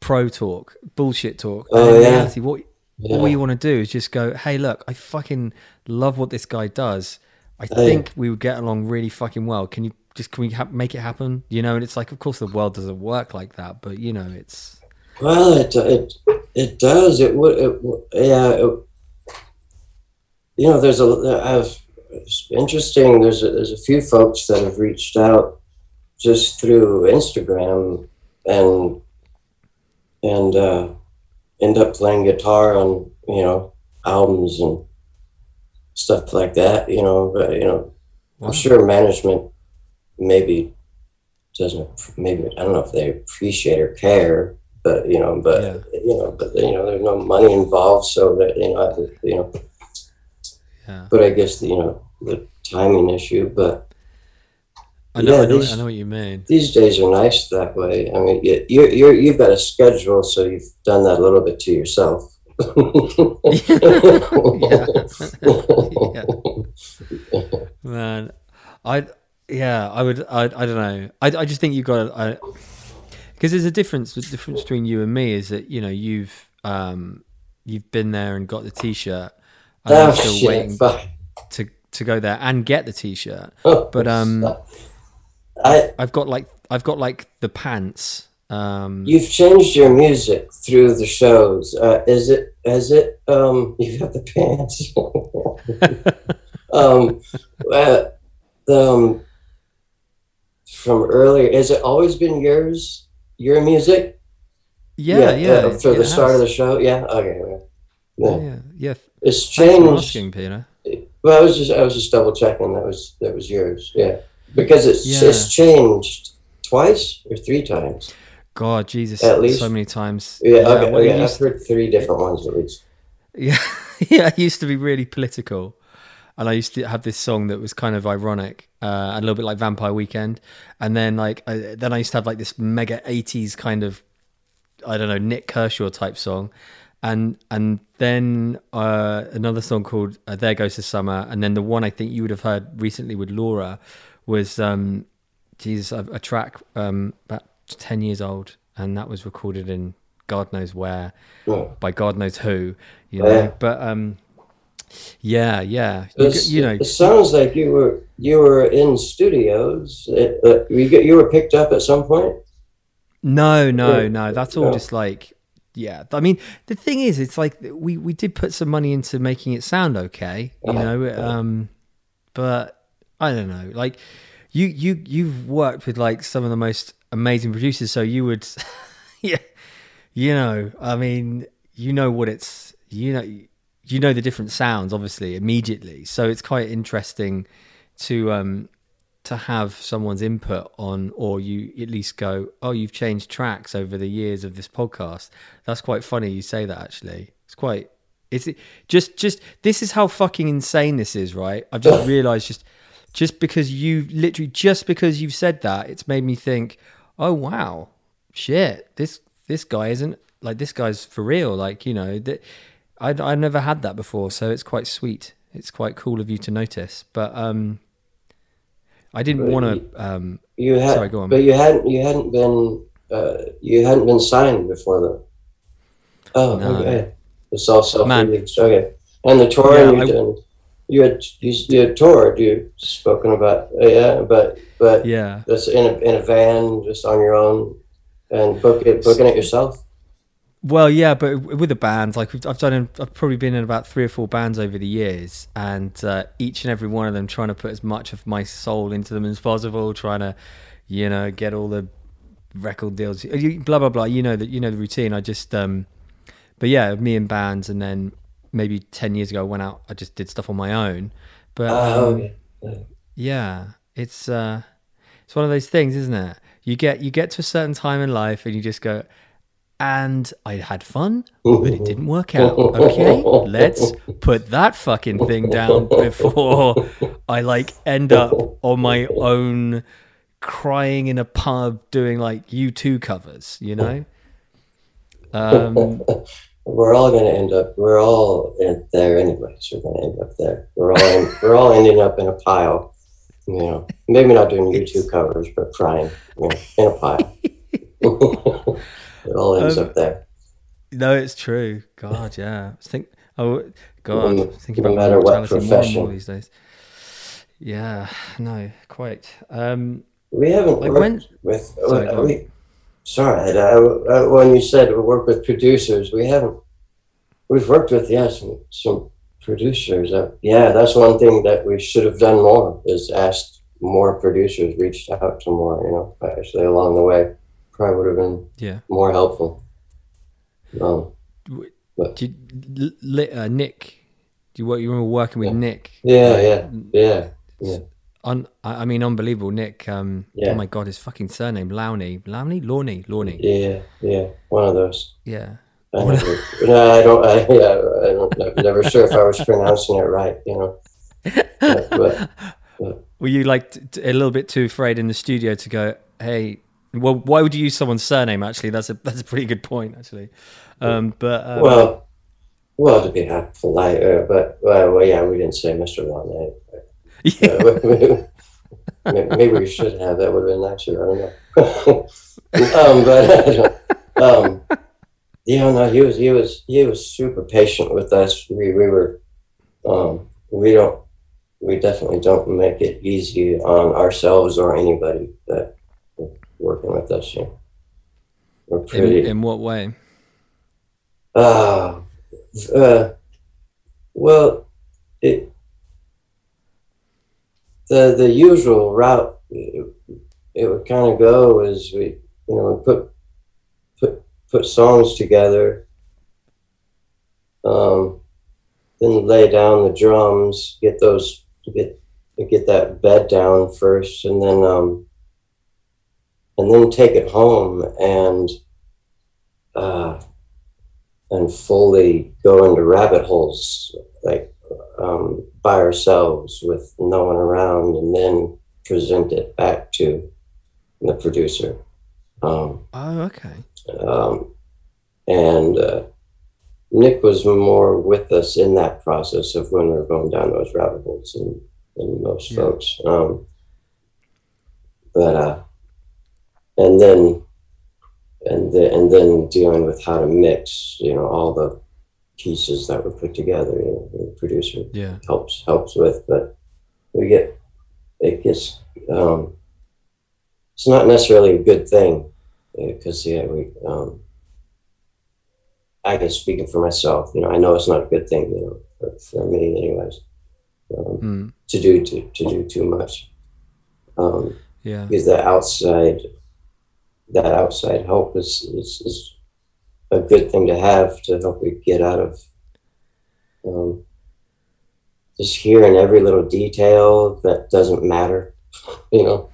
[SPEAKER 1] pro talk, bullshit talk.
[SPEAKER 2] Oh,
[SPEAKER 1] and
[SPEAKER 2] yeah.
[SPEAKER 1] reality, what
[SPEAKER 2] Yeah.
[SPEAKER 1] all you want to do is just go, "Hey, look, I fucking love what this guy does. I
[SPEAKER 2] Oh, yeah.
[SPEAKER 1] think we would get along really fucking well. Can you just can we ha- make it happen? You know?" And it's like, of course, the world doesn't work like that, but you know, it's
[SPEAKER 2] Well, it it it does. It would. It, yeah. It, you know, there's a. I've, it's interesting. There's a, there's a few folks that have reached out just through Instagram and and uh, end up playing guitar on you know albums and stuff like that. You know, but you know,
[SPEAKER 1] Wow.
[SPEAKER 2] I'm sure management maybe doesn't maybe I don't know if they appreciate or care, but you know, but
[SPEAKER 1] Yeah.
[SPEAKER 2] you know, but you know, there's no money involved, so that you know, I- you know,
[SPEAKER 1] yeah.
[SPEAKER 2] but I guess you know the timing issue, but
[SPEAKER 1] I know,
[SPEAKER 2] Yeah,
[SPEAKER 1] I know,
[SPEAKER 2] these-
[SPEAKER 1] I know what you mean.
[SPEAKER 2] these days are nice that way. I mean, you you're you've got a schedule, so you've done that a little bit to yourself.
[SPEAKER 1] yeah. Man, I yeah, I would I I don't know. I I just think you got to because there's a difference. The difference between you and me is that you know you've um you've been there and got the t-shirt.
[SPEAKER 2] Oh
[SPEAKER 1] I'm still
[SPEAKER 2] shit!
[SPEAKER 1] waiting
[SPEAKER 2] Fuck.
[SPEAKER 1] to to go there and get the t-shirt.
[SPEAKER 2] Oh,
[SPEAKER 1] But, um,
[SPEAKER 2] I
[SPEAKER 1] I've got like I've got like the pants. Um,
[SPEAKER 2] You've changed your music through the shows. Uh, is it? Is it? Um, you've got the pants. um, uh, um, from earlier, has it always been yours? Your music?
[SPEAKER 1] yeah, yeah.
[SPEAKER 2] uh, for the
[SPEAKER 1] it
[SPEAKER 2] start of the show. Yeah. Okay. Yeah.
[SPEAKER 1] yeah,
[SPEAKER 2] Yeah.
[SPEAKER 1] yeah, yeah.
[SPEAKER 2] It's changed.
[SPEAKER 1] asking, Peter.
[SPEAKER 2] Well, I was just I was just double checking that was that was yours. Yeah, because it's
[SPEAKER 1] Yeah.
[SPEAKER 2] it's changed twice or three times.
[SPEAKER 1] God, Jesus,
[SPEAKER 2] At least?
[SPEAKER 1] so many times.
[SPEAKER 2] Yeah, okay,
[SPEAKER 1] well, it
[SPEAKER 2] okay.
[SPEAKER 1] used-
[SPEAKER 2] I've heard three different ones at least.
[SPEAKER 1] Yeah, yeah. It used to be really political, and I used to have this song that was kind of ironic, uh, a little bit like Vampire Weekend, and then like I, then I used to have like this mega '80s kind of, I don't know, Nik Kershaw type song, and and then uh, another song called uh, "There Goes the Summer," and then the one I think you would have heard recently with Laura was, um, Jesus, a, a track um, about ten years old, and that was recorded in God knows where by God knows who, you know.
[SPEAKER 2] Yeah.
[SPEAKER 1] But um, yeah, yeah, you, you know,
[SPEAKER 2] it sounds like you were you were in studios. It, uh, you get you were picked up at some point.
[SPEAKER 1] no, no, no. That's all just like, yeah. I mean, the thing is, it's like we we did put some money into making it sound okay, you
[SPEAKER 2] Uh-huh.
[SPEAKER 1] know. Um, but I don't know, like you you you've worked with like some of the most amazing producers, so you would, yeah, you know, I mean, you know what it's, you know. You know the different sounds, obviously, immediately. So it's quite interesting to um to have someone's input on or you at least go oh you've changed tracks over the years of this podcast. That's quite funny you say that actually. It's quite it's just just this is how fucking insane this is right? I've just realized just just because you literally just because you've said that it's made me think oh wow shit this this guy isn't like this guy's for real. Like you know that i i never had that before so it's quite sweet. It's quite cool of you to notice. But um i didn't want to um
[SPEAKER 2] You had,
[SPEAKER 1] Sorry, go on.
[SPEAKER 2] but you hadn't you hadn't been uh, you hadn't been signed before though. Oh,
[SPEAKER 1] No.
[SPEAKER 2] okay. It's all self released. Okay, and the tour
[SPEAKER 1] Yeah,
[SPEAKER 2] you
[SPEAKER 1] I-
[SPEAKER 2] did. You had you, you had toured. You spoken about uh, yeah, but but
[SPEAKER 1] yeah
[SPEAKER 2] that's in a in a van just on your own and book it booking it yourself.
[SPEAKER 1] Well, yeah, but with a band, like we've, I've done, I've probably been in about three or four bands over the years, and uh, each and every one of them trying to put as much of my soul into them as possible, trying to, you know, get all the record deals, blah blah blah. You know that, you know the routine. I just, um, but yeah, me and bands, and then maybe ten years ago, I went out, I just did stuff on my own. But
[SPEAKER 2] Oh,
[SPEAKER 1] um,
[SPEAKER 2] okay.
[SPEAKER 1] yeah, it's uh, it's one of those things, isn't it? You get you get to a certain time in life, and you just go, and I had fun, but it didn't work out. Okay, let's put that fucking thing down before I like end up on my own, crying in a pub doing like U two covers. You know. Um,
[SPEAKER 2] We're all going to end up. We're all in there anyways. We're going to end up there. We're all in, we're all ending up in a pile. You know, maybe not doing YouTube covers, but crying you know, in a pile. it all ends
[SPEAKER 1] Um,
[SPEAKER 2] up there.
[SPEAKER 1] no, it's true. God, yeah. I think. Oh, God,
[SPEAKER 2] No-
[SPEAKER 1] I was thinking
[SPEAKER 2] no
[SPEAKER 1] about
[SPEAKER 2] matter what
[SPEAKER 1] mortality more more these days. Yeah, no, quite. Um,
[SPEAKER 2] We haven't
[SPEAKER 1] like
[SPEAKER 2] worked
[SPEAKER 1] when-
[SPEAKER 2] with.
[SPEAKER 1] Sorry, go
[SPEAKER 2] we, sorry, I, I, when you said we work with producers, we haven't. We've worked with yeah some some producers. Uh, yeah, that's one thing that we should have done more is asked more producers, reached out to more. You know, actually along the way, probably would have been
[SPEAKER 1] yeah.
[SPEAKER 2] more helpful. Um,
[SPEAKER 1] Did, L- Li- uh, Nick, do you, work- you remember working with
[SPEAKER 2] Yeah.
[SPEAKER 1] Nick?
[SPEAKER 2] yeah, yeah, yeah, yeah.
[SPEAKER 1] Un, I mean, unbelievable. Nick, um,
[SPEAKER 2] Yeah.
[SPEAKER 1] oh my God, his fucking surname, Lowney. Lowney? Lawney? Lawney.
[SPEAKER 2] Yeah, yeah, one of those.
[SPEAKER 1] Yeah.
[SPEAKER 2] I never, no, I don't. I, yeah, I don't, I'm never sure if I was pronouncing it right. You know, but, but
[SPEAKER 1] Were you like t- a little bit too afraid in the studio to go, hey, well, why would you use someone's surname? Actually, that's a that's a pretty good point, actually. Um, but um,
[SPEAKER 2] well, well, to be half polite, uh, but well, well, yeah, we didn't say Mr. Long.
[SPEAKER 1] yeah,
[SPEAKER 2] Uh, maybe, maybe we should have. That would have been nicer. I don't know. um, but um, yeah, no, he was he was he was super patient with us. We we were um, we don't we definitely don't make it easy on ourselves or anybody that working with us. Yeah. We're
[SPEAKER 1] in,
[SPEAKER 2] pretty.
[SPEAKER 1] in what way?
[SPEAKER 2] Uh, uh, well, it the the usual route it, it would kind of go is we you know we put put put songs together, um, then lay down the drums, get those get get that bed down first, and then um, and then take it home and uh, and fully go into rabbit holes like um, by ourselves with no one around, and then present it back to the producer. Um,
[SPEAKER 1] Oh, okay.
[SPEAKER 2] um, and uh, Nick was more with us in that process of when we were going down those rabbit holes than, than most
[SPEAKER 1] Yeah.
[SPEAKER 2] folks. Um, but uh, and then and the, and then dealing with how to mix, you know, all the pieces that were put together. You know, the producer
[SPEAKER 1] Yeah.
[SPEAKER 2] helps helps with, but we get it gets um, it's not necessarily a good thing because yeah we um, I guess speaking for myself, you know, I know it's not a good thing, you know, for, for me anyways, um,
[SPEAKER 1] Mm.
[SPEAKER 2] to do to, to do too much. Um,
[SPEAKER 1] Yeah.
[SPEAKER 2] because the outside that outside help is, is is a good thing to have to help you get out of um, just hearing every little detail that doesn't matter, you know.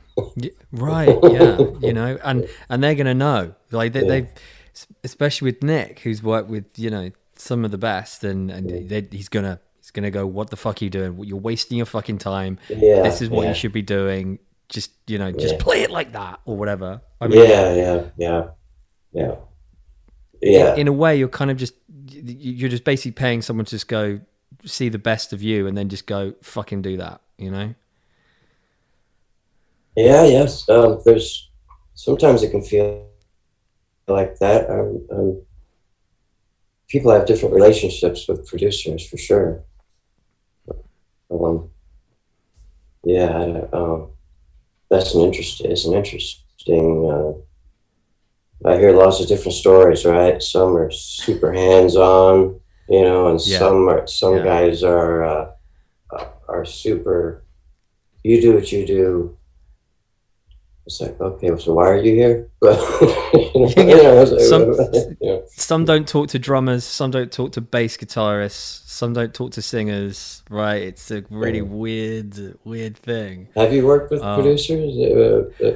[SPEAKER 1] Right. Yeah. you know, and and they're gonna know. Like they,
[SPEAKER 2] Yeah.
[SPEAKER 1] they've, especially with Nick, who's worked with you know some of the best, and and they, he's gonna he's gonna go, "What the fuck are you doing? You're wasting your fucking time.
[SPEAKER 2] Yeah,
[SPEAKER 1] this is what
[SPEAKER 2] yeah.
[SPEAKER 1] you should be doing. Just you know, just
[SPEAKER 2] Yeah.
[SPEAKER 1] play it like that or whatever." I mean,
[SPEAKER 2] yeah, yeah, yeah, yeah, yeah,
[SPEAKER 1] in a way, you're kind of just you're just basically paying someone to just go see the best of you, and then just go fucking do that. You know?
[SPEAKER 2] yeah. Yes, um, there's sometimes it can feel like that. Um, um, people have different relationships with producers for sure. Um, yeah, um, that's an interest. It's an interesting. Uh, I hear lots of different stories. Right, some are super hands-on, you know, and
[SPEAKER 1] Yeah.
[SPEAKER 2] some are some
[SPEAKER 1] Yeah.
[SPEAKER 2] guys are uh, are super. You do what you do. It's like okay, so why are you here? But
[SPEAKER 1] Yeah,
[SPEAKER 2] you know, it's like,
[SPEAKER 1] some- Some don't talk to drummers, some don't talk to bass guitarists, some don't talk to singers. Right? It's a really
[SPEAKER 2] Yeah.
[SPEAKER 1] weird, weird thing.
[SPEAKER 2] Have you worked with
[SPEAKER 1] Um,
[SPEAKER 2] producers? Uh, uh,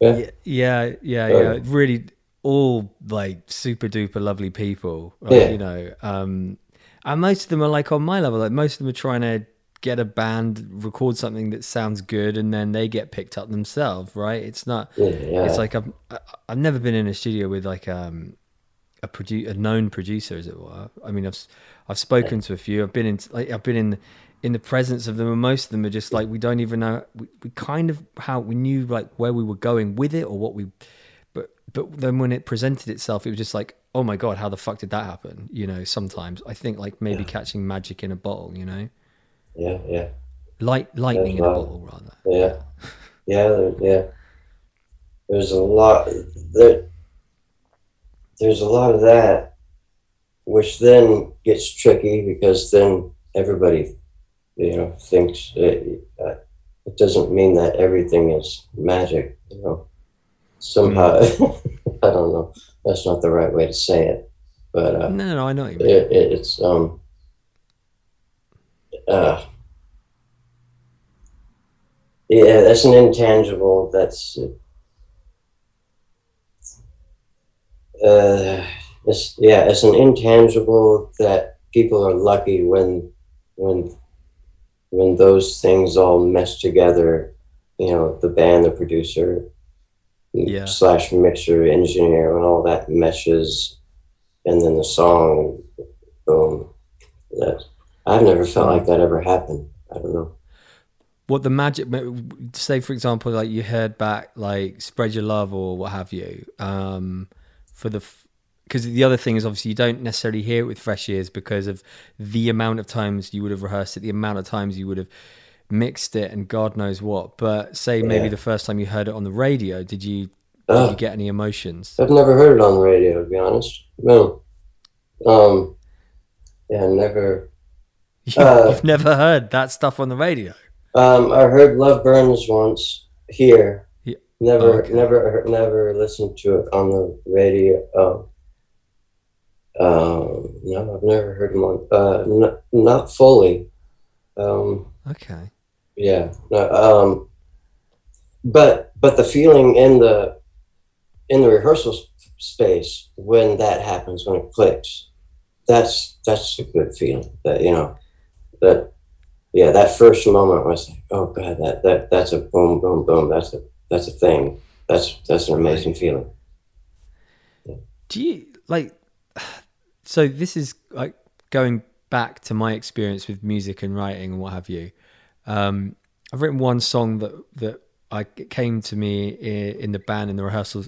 [SPEAKER 2] yeah.
[SPEAKER 1] Yeah, yeah, yeah,
[SPEAKER 2] Oh.
[SPEAKER 1] yeah. Really, all like super duper lovely people. Right?
[SPEAKER 2] Yeah.
[SPEAKER 1] You know, um, and most of them are like on my level. Like most of them are trying to get a band, record something that sounds good, and then they get picked up themselves. Right? It's not.
[SPEAKER 2] Yeah, yeah.
[SPEAKER 1] It's like I've I've never been in a studio with like um a produ- a known producer, as it were. I mean, I've I've spoken to a few. I've been in like I've been in in the presence of them, and most of them are just like we don't even know. We, we kind of how we knew like where we were going with it or what we, but but then when it presented itself, it was just like oh my god, how the fuck did that happen? You know, sometimes I think like maybe catching magic in a bottle. You know,
[SPEAKER 2] yeah, yeah,
[SPEAKER 1] light lightning in a bottle rather.
[SPEAKER 2] yeah, yeah, yeah. There's a lot there. There's a lot of that, which then gets tricky because then everybody, you know, thinks it, uh, it doesn't mean that everything is magic. You know, somehow I don't know. That's not the right way to say it, but uh,
[SPEAKER 1] No, no, no I know. What you mean.
[SPEAKER 2] it, it, it's um uh yeah that's an intangible that's uh it's yeah it's an intangible that people are lucky when when when those things all mesh together you know the band the producer
[SPEAKER 1] Yeah.
[SPEAKER 2] slash mixer engineer when all that meshes and then the song boom that i've never felt like that ever happened. I don't know.
[SPEAKER 1] What the magic say for example like you heard back like spread your love or what have you um for the because the other thing is obviously you don't necessarily hear it with fresh ears because of the amount of times you would have rehearsed it the amount of times you would have mixed it and god knows what. But say maybe
[SPEAKER 2] Yeah.
[SPEAKER 1] the first time you heard it on the radio did you did
[SPEAKER 2] Uh,
[SPEAKER 1] you get any emotions?
[SPEAKER 2] I've never heard it on the radio to be honest. No. Um yeah never
[SPEAKER 1] you,
[SPEAKER 2] uh,
[SPEAKER 1] you've never heard that stuff on the radio
[SPEAKER 2] um i heard love burns once here
[SPEAKER 1] Yeah.
[SPEAKER 2] never
[SPEAKER 1] Okay.
[SPEAKER 2] never never listened to it on the radio um um, no, I've never heard him on. Uh, n- not fully. Um,
[SPEAKER 1] okay
[SPEAKER 2] Yeah. No, um, but but the feeling in the in the rehearsal space when that happens when it clicks that's that's a good feeling that you know that yeah that first moment was like oh god that that that's a boom boom boom that's a that's a thing that's that's an amazing feeling
[SPEAKER 1] Do you like? So this is like going back to my experience with music and writing and what have you. Um, I've written one song that that I it came to me in, the band in the rehearsal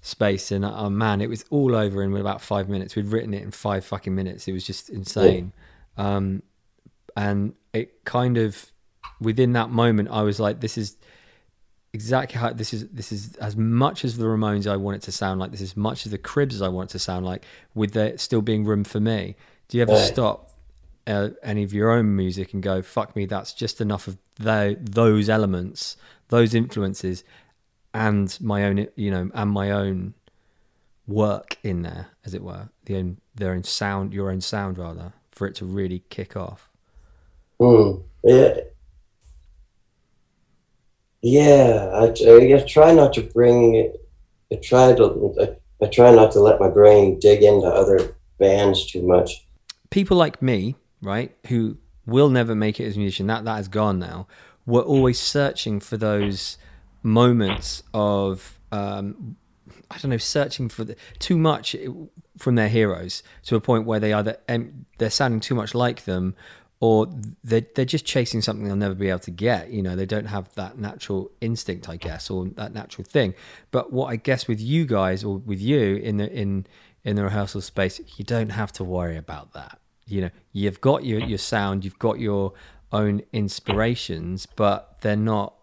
[SPEAKER 1] space, and oh man, it was all over in about five minutes. We'd written it in five fucking minutes. It was just insane, um, and it kind of within that moment, I was like, "This is." exactly how this is this is as much as the Ramones I want it to sound like this is as much as the Cribs as I want it to sound like with there still being room for me do you ever stop uh, any of your own music and go fuck me that's just enough of tho- those elements those influences and my own you know and my own work in there as it were the own their own sound your own sound rather for it to really kick off
[SPEAKER 2] Hmm. Yeah. Yeah, I, I guess try not to bring. I try to. I, I try not to let my brain dig into other bands too much.
[SPEAKER 1] people like me, right, who will never make it as a musician, that that is gone now. We're always searching for those moments of um, I don't know, searching for the, too much from their heroes to a point where they either em- they're sounding too much like them, or they're they're just chasing something they'll never be able to get. You know, they don't have that natural instinct, I guess, or that natural thing. But what I guess with you guys or with you in the in in the rehearsal space, you don't have to worry about that. You know, you've got your your sound, you've got your own inspirations, but they're not.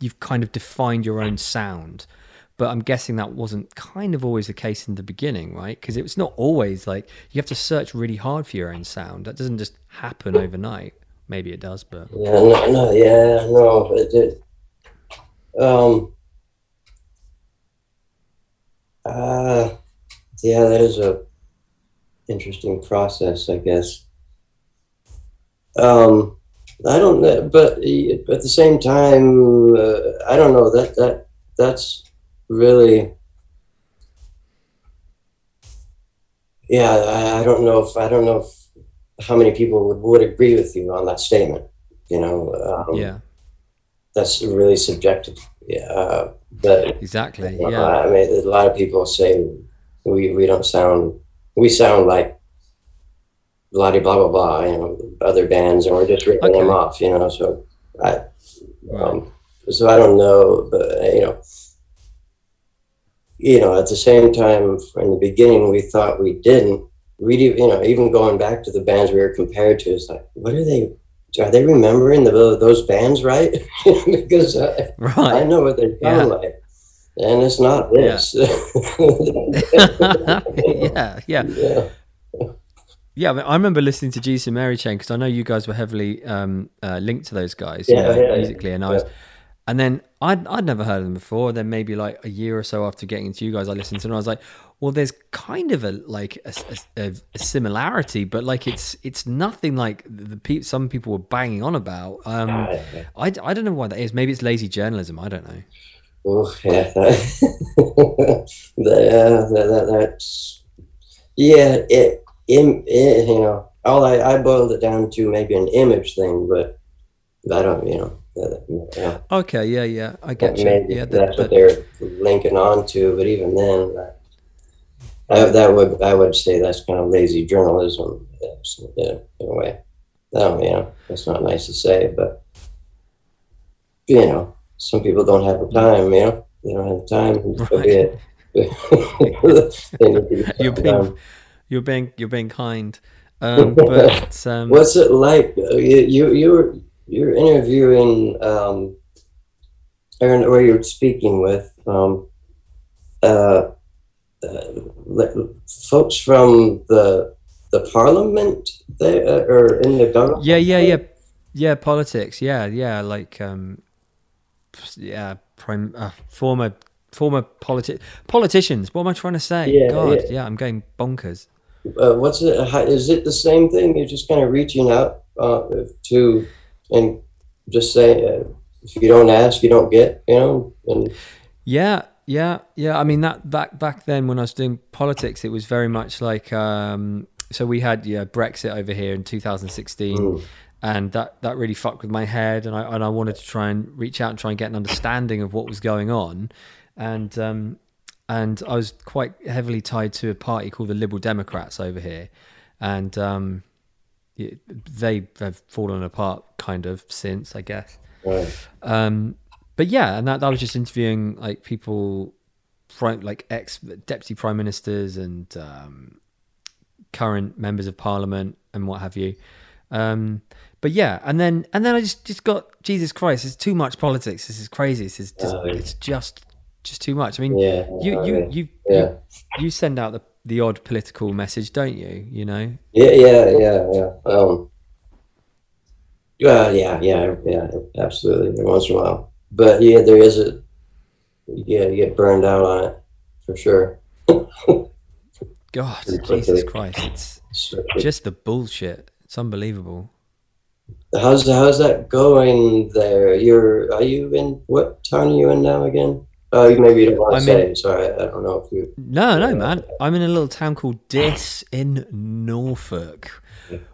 [SPEAKER 1] You've kind of defined your own sound but I'm guessing that wasn't kind of always the case in the beginning, right? Because it was not always like you have to search really hard for your own sound. That doesn't just happen overnight. Maybe it does, but
[SPEAKER 2] Yeah, no, no yeah, no, it did. Um. Uh, yeah, that is a interesting process, I guess. Um, I don't know, but at the same time, uh, I don't know that that that's really? Yeah I, I don't know if i don't know if how many people would, would agree with you on that statement you know um,
[SPEAKER 1] yeah,
[SPEAKER 2] that's really subjective yeah uh, but
[SPEAKER 1] exactly.
[SPEAKER 2] uh,
[SPEAKER 1] Yeah,
[SPEAKER 2] i mean a lot of people say we we don't sound we sound like blah blah blah blah you know other bands and we're just ripping them off you know so i um, so I don't know, but you know, you know, at the same time, in the beginning, we thought we didn't. We, do- you know, even going back to the bands we were compared to, it's like, what are they? Are they remembering the, those bands right? because I, I know what they
[SPEAKER 1] Yeah.
[SPEAKER 2] sound like, and it's not this.
[SPEAKER 1] yeah, yeah,
[SPEAKER 2] yeah.
[SPEAKER 1] yeah. I, mean, I remember listening to Jesus and Mary Chain because I know you guys were heavily um, uh, linked to those guys, you
[SPEAKER 2] Yeah,
[SPEAKER 1] know,
[SPEAKER 2] yeah, yeah.
[SPEAKER 1] musically, and I was. And then I'd, I'd never heard of them before. Then maybe like a year or so after getting into you guys, I listened to them. And I was like, well, there's kind of a like a, a, a similarity, but like it's it's nothing like the pe- some people were banging on about. Um, I, I don't know why that is. Maybe it's lazy journalism. I don't know.
[SPEAKER 2] Oh yeah, that, that, that, that that's yeah. It, it you know, all I, I boiled it down to maybe an image thing, but I don't you know. That- yeah,
[SPEAKER 1] Okay, yeah, yeah, I get you.
[SPEAKER 2] maybe
[SPEAKER 1] Yeah,
[SPEAKER 2] that's
[SPEAKER 1] that,
[SPEAKER 2] what they're linking on to, but even then, I, that would I would say that's kind of lazy journalism. In a way. You know, that's not nice to say, but you know, some people don't have the time. You know, they don't have the time. So be it. They need to be
[SPEAKER 1] you're being you're being you're being kind. Um, but um,
[SPEAKER 2] What's it like? Uh, You you you're you're interviewing um, Aaron, or you're speaking with um, uh, uh, folks from the the parliament there uh, or in the government.
[SPEAKER 1] Yeah, yeah, yeah, yeah. Politics. Yeah, yeah. Like, um, yeah, prime uh, former former politi- politicians. What am I trying to say?
[SPEAKER 2] Yeah,
[SPEAKER 1] God,
[SPEAKER 2] yeah.
[SPEAKER 1] yeah. I'm going bonkers.
[SPEAKER 2] Uh, what's it? How, is it the same thing? You're just kind of reaching out uh, to and just say uh, if you don't ask, you don't get. You know, and
[SPEAKER 1] Yeah, Yeah, yeah. I mean that back back then when I was doing politics, it was very much like um, so we had yeah Brexit over here in 2016,
[SPEAKER 2] Mm.
[SPEAKER 1] and that that really fucked with my head, and I and I wanted to try and reach out and try and get an understanding of what was going on, and um, and I was quite heavily tied to a party called the Liberal Democrats over here, and um, they have fallen apart kind of since I guess. Um, but yeah, and that, that was just interviewing like people, prime, like ex deputy prime ministers and um, current members of parliament and what have you. Um, but yeah, and then and then I just just got Jesus Christ, it's too much politics. This is crazy. This is just
[SPEAKER 2] yeah.
[SPEAKER 1] it's just just too much. I mean,
[SPEAKER 2] Yeah.
[SPEAKER 1] you you you,
[SPEAKER 2] Yeah.
[SPEAKER 1] you you send out the the odd political message, don't you? You know.
[SPEAKER 2] Yeah, yeah, yeah, yeah. Um, yeah, yeah, yeah, yeah, absolutely. Every once in a while, but yeah, there is a yeah, you get burned out on it for sure.
[SPEAKER 1] God, Jesus. Christ, it's just the bullshit. It's unbelievable.
[SPEAKER 2] how's how's that going there? You're are you in what town are you in now again? Oh, you maybe don't want to
[SPEAKER 1] I'm
[SPEAKER 2] say.
[SPEAKER 1] in-
[SPEAKER 2] Sorry, I don't know if you.
[SPEAKER 1] No, no, man. I'm in a little town called Diss in Norfolk,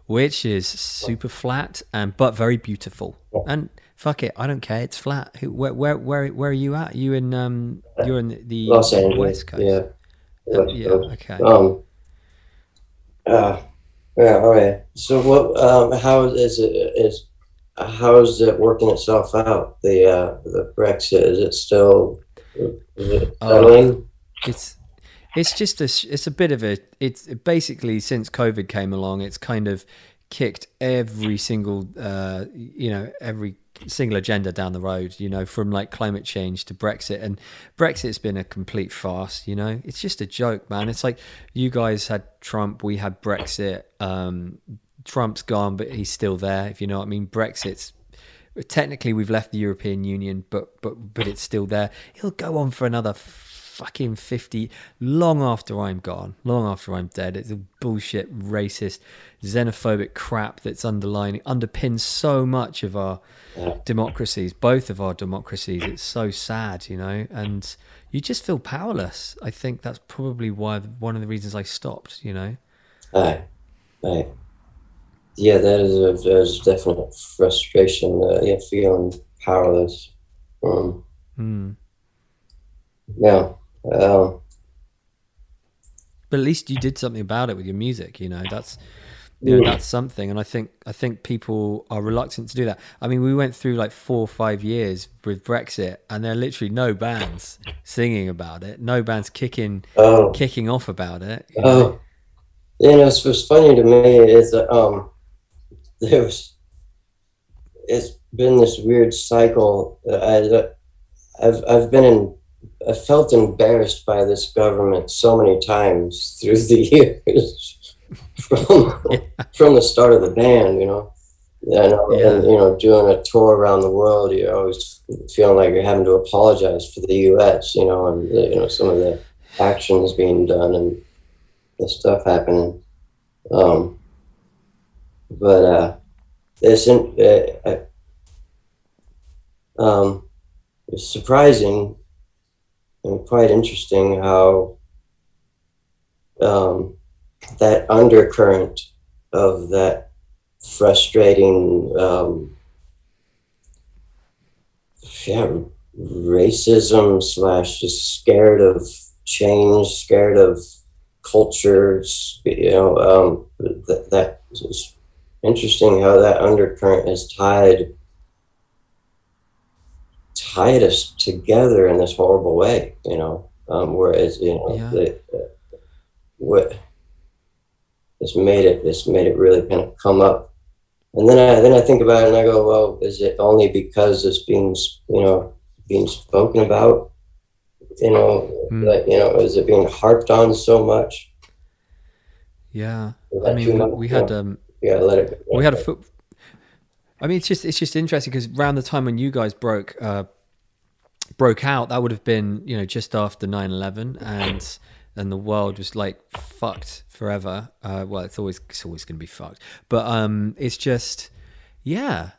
[SPEAKER 1] which is super flat and but very beautiful. And fuck it, I don't care. It's flat. Who, where, where, where, where are you at? You in um, you're in the, the
[SPEAKER 2] Los Angeles.
[SPEAKER 1] west coast.
[SPEAKER 2] Yeah. West
[SPEAKER 1] yeah. Okay.
[SPEAKER 2] Um. Uh, yeah. All right. So what? Um. How is it? Is how is it working itself out? The uh the Brexit is it still
[SPEAKER 1] Oh. it's it's just a it's a bit of a it's basically since covid came along it's kind of kicked every single uh you know every single agenda down the road you know from like climate change to brexit. And brexit's been a complete farce you know? It's just a joke man. It's like you guys had trump we had brexit. Um trump's gone but he's still there if you know what i mean. Brexit's technically we've left the European Union, but but but it's still there. It'll go on for another fucking fifty, long after I'm gone, long after I'm dead. It's a bullshit, racist, xenophobic crap that's underlining underpins so much of our democracies, both of our democracies. It's so sad, you know, and you just feel powerless. I think that's probably why one of the reasons I stopped. You know.
[SPEAKER 2] Aye. Aye. Yeah, that is a there's definite frustration. Uh, yeah, feeling powerless. Um. Yeah. Um.
[SPEAKER 1] but at least you did something about it with your music you know that's you know that's something and i think i think people are reluctant to do that i mean we went through like four or five years with brexit and there are literally no bands singing about it no bands kicking
[SPEAKER 2] Oh.
[SPEAKER 1] kicking off about it you know?
[SPEAKER 2] Oh, yeah. No, what's, what's funny to me is that um, there's it's been this weird cycle. I, I've I've been in. I felt embarrassed by this government so many times through the years, from from the start of the band. You know, and,
[SPEAKER 1] Yeah.
[SPEAKER 2] and you know, doing a tour around the world, you're always feeling like you're having to apologize for the U.S. You know, and the, you know some of the actions being done and the stuff happening. Um, but uh, it's in, uh, um, it's surprising and quite interesting how um, that undercurrent of that frustrating um, yeah racism slash just scared of change scared of cultures you know um, that, that interesting how that undercurrent is tied tied us together in this horrible way you know? Um, whereas you know
[SPEAKER 1] Yeah.
[SPEAKER 2] the, uh, what it's made it it's made it really kind of come up. And then I then I think about it and I go well is it only because it's being you know being spoken about you know
[SPEAKER 1] Hmm.
[SPEAKER 2] that you know is it being harped on so much?
[SPEAKER 1] Yeah. I mean we, we had um
[SPEAKER 2] yeah let it
[SPEAKER 1] we had a foot i mean it's just it's just interesting because around the time when you guys broke uh broke out that would have been you know just after 9-11 and and the world was like fucked forever. Uh well it's always it's always gonna be fucked. But um it's just yeah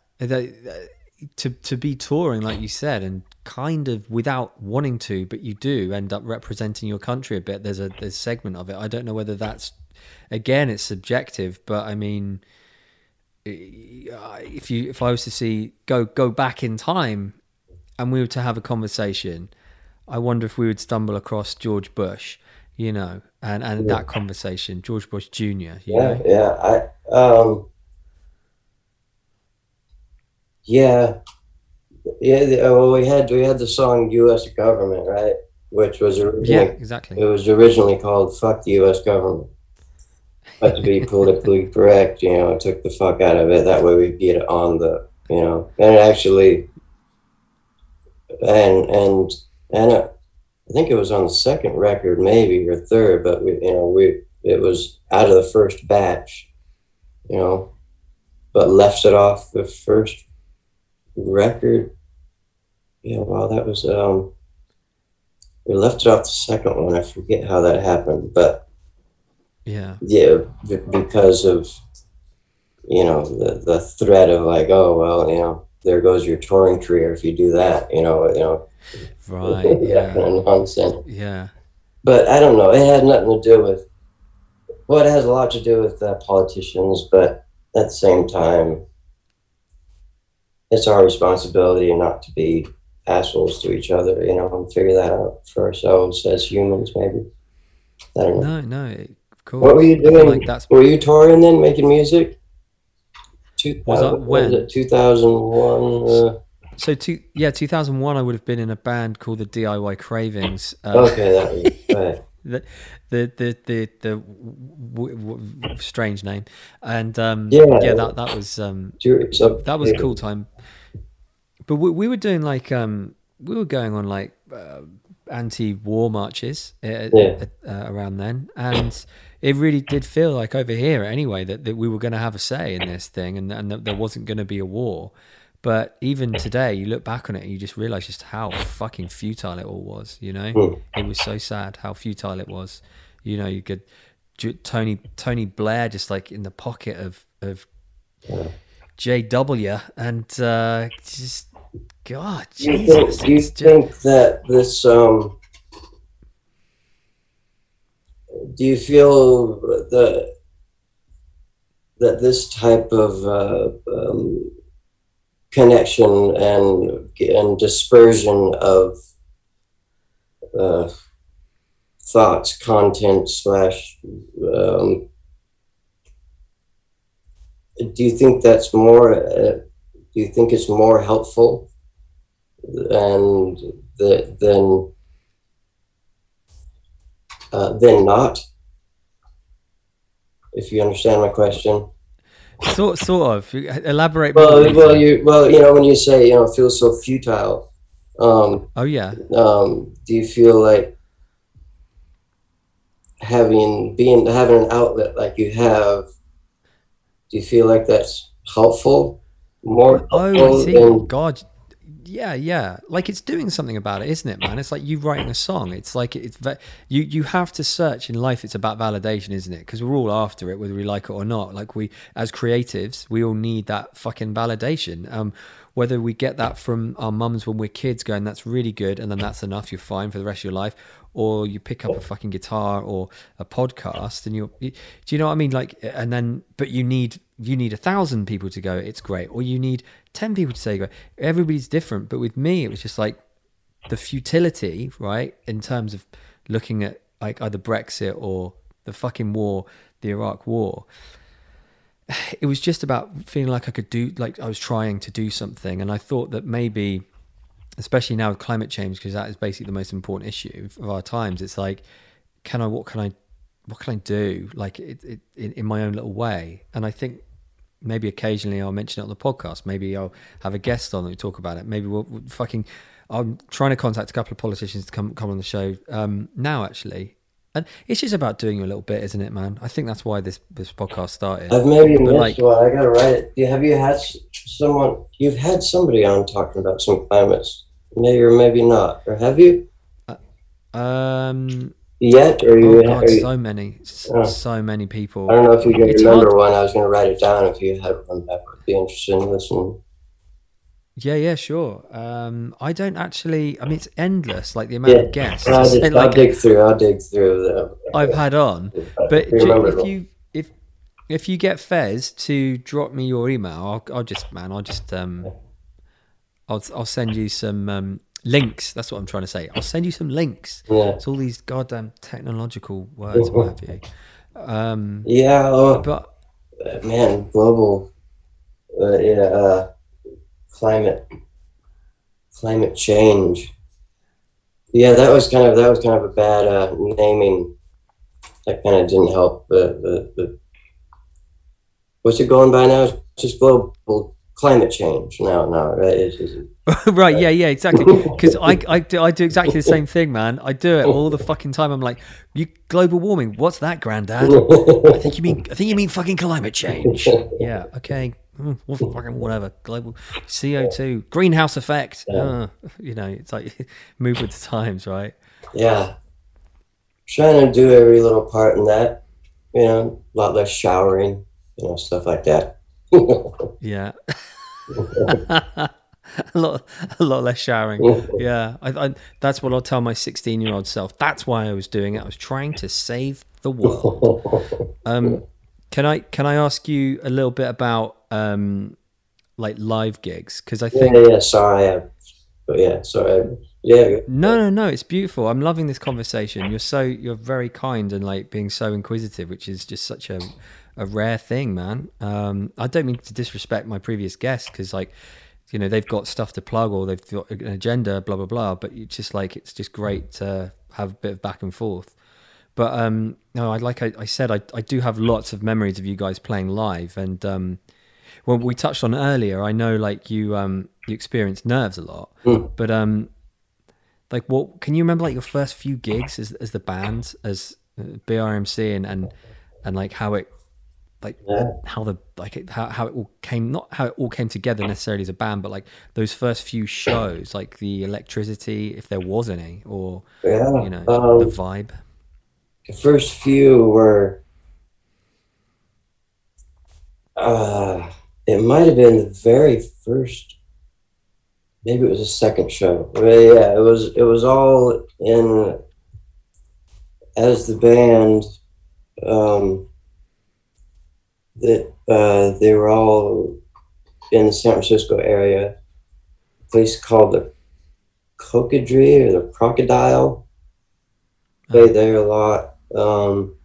[SPEAKER 1] to to be touring like you said and kind of without wanting to but you do end up representing your country a bit. There's a there's a segment of it. I don't know whether that's again it's subjective but i mean if you if i was to see go go back in time and we were to have a conversation i wonder if we would stumble across george bush you know and and that conversation george bush jr
[SPEAKER 2] Yeah,
[SPEAKER 1] know
[SPEAKER 2] yeah. I um yeah. Yeah, uh, well we had we had the song US government, right? Which was
[SPEAKER 1] yeah exactly
[SPEAKER 2] it was originally called Fuck the US government. But to be politically correct, you know, took the fuck out of it. That way we get it on the you know and it actually and and and uh, I think it was on the second record, maybe or third, but we, you know, we it was out of the first batch, you know, but left it off the first record. Yeah, well, that was um, we left it off the second one. I forget how that happened, but
[SPEAKER 1] yeah
[SPEAKER 2] yeah, b- because of you know the the threat of like, oh well, you know, there goes your touring career if you do that, you know, you know,
[SPEAKER 1] right yeah
[SPEAKER 2] kind of nonsense.
[SPEAKER 1] yeah
[SPEAKER 2] but I don't know. It had nothing to do with. Well, it has a lot to do with uh, politicians, but at the same time, it's our responsibility not to be assholes to each other. You know, and figure that out for ourselves as humans. Maybe. I don't know.
[SPEAKER 1] No, no,
[SPEAKER 2] What were you doing?
[SPEAKER 1] Like that's
[SPEAKER 2] Were you touring then, making music? Two,
[SPEAKER 1] Was
[SPEAKER 2] uh,
[SPEAKER 1] when?
[SPEAKER 2] it? Two thousand one. Uh,
[SPEAKER 1] so. Two, yeah, two thousand one. I would have been in a band called the DIY Cravings. Um,
[SPEAKER 2] okay, that was. Right.
[SPEAKER 1] the, the the the the w- w- strange name, and um,
[SPEAKER 2] Yeah.
[SPEAKER 1] yeah, that that was um,
[SPEAKER 2] so-
[SPEAKER 1] that was a cool time. But we, we were doing like um, we were going on like uh, anti-war marches uh,
[SPEAKER 2] Yeah.
[SPEAKER 1] uh, around then, and it really did feel like over here anyway that, that we were going to have a say in this thing, and and that there wasn't going to be a war. But even today, you look back on it and you just realize just how fucking futile it all was. You know,
[SPEAKER 2] Hmm.
[SPEAKER 1] it was so sad how futile it was. You know, you could Tony Tony Blair just like in the pocket of of JW and uh, just God,
[SPEAKER 2] Do you think, do you think that this um do you feel that that this type of uh, um, connection and and dispersion of uh, thoughts, content slash um, do you think that's more uh, do you think it's more helpful and the, then uh, then not. If you understand my question.
[SPEAKER 1] sort sort of elaborate. more,
[SPEAKER 2] Well, well, you well, you know, when you say you know, feels so futile. Um,
[SPEAKER 1] oh yeah,
[SPEAKER 2] um, do you feel like having being having an outlet like you have? Do you feel like that's helpful? More
[SPEAKER 1] Oh, I see.
[SPEAKER 2] than
[SPEAKER 1] God, yeah, yeah. Like it's doing something about it, isn't it, man? It's like you writing a song. It's like it's ve- you. You have to search in life. It's about validation, isn't it? Because we're all after it, whether we like it or not. Like we, as creatives, we all need that fucking validation. Um, whether we get that from our mums when we're kids, going that's really good, and then that's enough. You're fine for the rest of your life. Or you pick up a fucking guitar or a podcast, and you're. You, do you know what I mean? Like, and then, but you need you need a thousand people to go. It's great, or you need ten people to say go. Everybody's different, but with me, it was just like the futility, right? In terms of looking at like either Brexit or the fucking war, the Iraq war. It was just about feeling like I could do, like I was trying to do something. And I thought that maybe, especially now with climate change, because that is basically the most important issue of our times, it's like, can I, what can I, what can I do? Like it, it, in my own little way. And I think maybe occasionally I'll mention it on the podcast. Maybe I'll have a guest on and we talk about it. Maybe we'll, we'll fucking. I'm trying to contact a couple of politicians to come come on the show um, now, actually. And it's just about doing a little bit, isn't it, man? I think that's why this this podcast started.
[SPEAKER 2] I've maybe
[SPEAKER 1] But,
[SPEAKER 2] missed
[SPEAKER 1] like-
[SPEAKER 2] one. I gotta write it. Have you had someone? You've had somebody on talking about some climates, maybe or maybe not, or have you
[SPEAKER 1] Um,
[SPEAKER 2] yet? Or you?
[SPEAKER 1] oh
[SPEAKER 2] are you
[SPEAKER 1] so many,
[SPEAKER 2] Oh.
[SPEAKER 1] so many people.
[SPEAKER 2] I don't know if you can
[SPEAKER 1] It's
[SPEAKER 2] remember
[SPEAKER 1] hard-
[SPEAKER 2] one. I was gonna write it down if you had one. That would be interesting to listen.
[SPEAKER 1] Yeah, yeah, sure. Um, I don't actually. I mean, it's endless, like the amount
[SPEAKER 2] Yeah,
[SPEAKER 1] of guests
[SPEAKER 2] I'll, just, I'll
[SPEAKER 1] like,
[SPEAKER 2] dig through. I'll dig through the.
[SPEAKER 1] I've had on. But if you if if you get Fez to drop me your email, I'll, I'll just man, I'll just um, I'll I'll send you some um, links. That's what I'm trying to say. I'll send you some links.
[SPEAKER 2] Yeah.
[SPEAKER 1] It's all these goddamn technological words, what have you. Um,
[SPEAKER 2] Yeah. Oh,
[SPEAKER 1] but
[SPEAKER 2] uh, man, global. Uh, yeah. Uh, climate. Climate change. Yeah, that was kind of that was kind of a bad uh, naming. That kind of didn't help. But, but, but what's it going by now? It's just global climate change. No, no, right?
[SPEAKER 1] Right, yeah, yeah, exactly. Because I, I, do, I do exactly the same thing, man. I do it all the fucking time. I'm like, you global warming. What's that, granddad? I think you mean I think you mean fucking climate change. Yeah, okay. Mm, fucking whatever. Global CO two, greenhouse effect. Uh, you know, it's like move with the times, right?
[SPEAKER 2] yeah. Trying to do every little part in that. You know, a lot less showering. You know, stuff like that.
[SPEAKER 1] Yeah. a lot, a lot less showering. Yeah, I, I, that's what I'll tell my 16 year old self. That's why I was doing it. I was trying to save the world. Um, can I can I ask you a little bit about um, like live gigs? Because I think
[SPEAKER 2] yeah, sorry. I, but yeah, sorry. Yeah,
[SPEAKER 1] no, no, no. It's beautiful. I'm loving this conversation. You're so you're very kind and like being so inquisitive, which is just such a a rare thing, man. Um, I don't mean to disrespect my previous guests because like you know they've got stuff to plug or they've got an agenda, blah blah blah. But it's just like it's just great to have a bit of back and forth. But um, no, I like I, I said, I, I do have lots of memories of you guys playing live, and um, well, we touched on earlier. I know like you um you experienced nerves a lot,
[SPEAKER 2] Mm.
[SPEAKER 1] but um, like what can you remember like your first few gigs as as the band as uh, BRMC and and and like how it like
[SPEAKER 2] Yeah.
[SPEAKER 1] how the like how how it all came not how it all came together necessarily as a band, but like those first few shows, like the electricity, if there was any, or
[SPEAKER 2] yeah.
[SPEAKER 1] you know
[SPEAKER 2] um,
[SPEAKER 1] the vibe.
[SPEAKER 2] the first few were uh it might have been the very first maybe it was the second show but yeah it was it was all in as the band um that uh they were all in the San Francisco area a place called the Cocodrie or the Crocodile played there a lot. Um,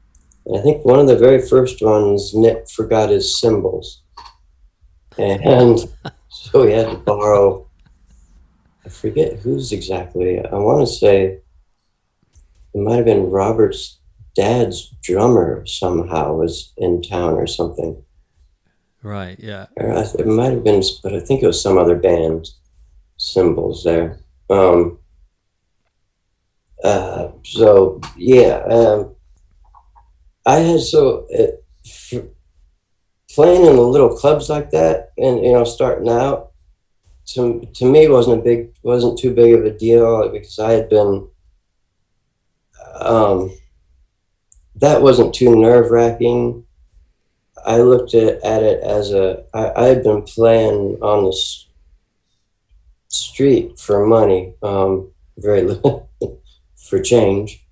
[SPEAKER 2] and I think one of the very first ones, Nick forgot his cymbals, and so he had to borrow. I forget whose exactly. I want to say it might have been Robert's dad's drummer somehow was in town or something.
[SPEAKER 1] Right. Yeah.
[SPEAKER 2] It might have been, but I think it was some other band cymbals there. Um, uh, so yeah, um, I had so it, f- playing in the little clubs like that, and you know, starting out to to me wasn't a big wasn't too big of a deal because I had been. Um, that wasn't too nerve wracking. I looked at, at it as a I, I had been playing on the s- street for money, um, very little for change,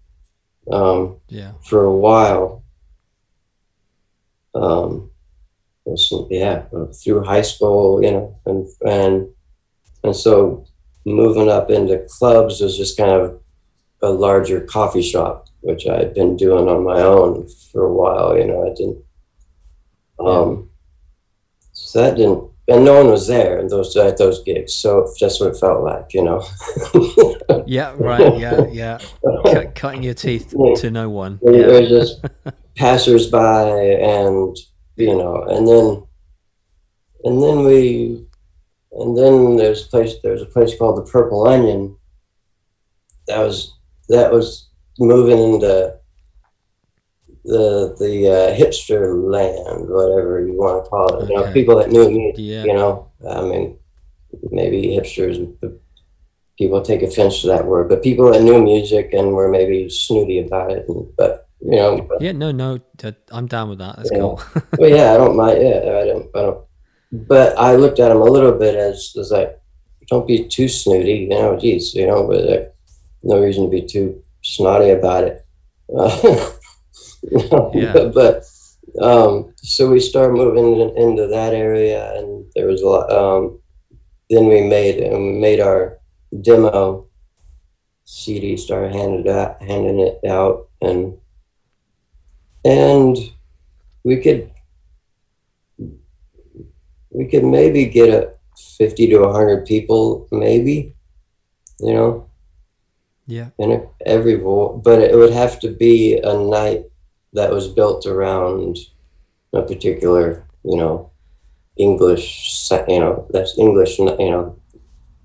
[SPEAKER 2] um,
[SPEAKER 1] Yeah.
[SPEAKER 2] for a while. Um, was- yeah, through high school, you know, and and and so moving up into clubs was just kind of a larger coffee shop, which I had been doing on my own for a while. You know, I didn't. Um, so that didn't, and no one was there at those at those gigs. So that's what it felt like, you know.
[SPEAKER 1] Yeah. Right. Yeah. Yeah. Cut, cutting your teeth to no one.
[SPEAKER 2] It
[SPEAKER 1] Yeah.
[SPEAKER 2] was just passersby, and you know, and then, and then we, and then there's a place. There's a place called the Purple Onion. That was that was moving into the the uh, hipster land, whatever you want to call it. You know, people that knew me.
[SPEAKER 1] Yeah.
[SPEAKER 2] You know, I mean, maybe hipsters. People take offense to that word, but people that knew music and were maybe snooty about it. And, but you know, but,
[SPEAKER 1] Yeah. No. No. I'm down with that. That's cool.
[SPEAKER 2] well, yeah, I don't mind. Yeah, I don't. I don't. But I looked at them a little bit as as like don't be too snooty, you know, geez, you know, but uh, no reason to be too snotty about it. Uh,
[SPEAKER 1] Yeah.
[SPEAKER 2] but um, so we started moving in- into that area, and there was a lot. Um, then we made and we made our demo CD, started handing it out, handing it out, and and we could we could maybe get a fifty to hundred people, maybe, you know,
[SPEAKER 1] Yeah.
[SPEAKER 2] in every vo- but it would have to be a night that was built around a particular, you know, English, you know, that's English, you know,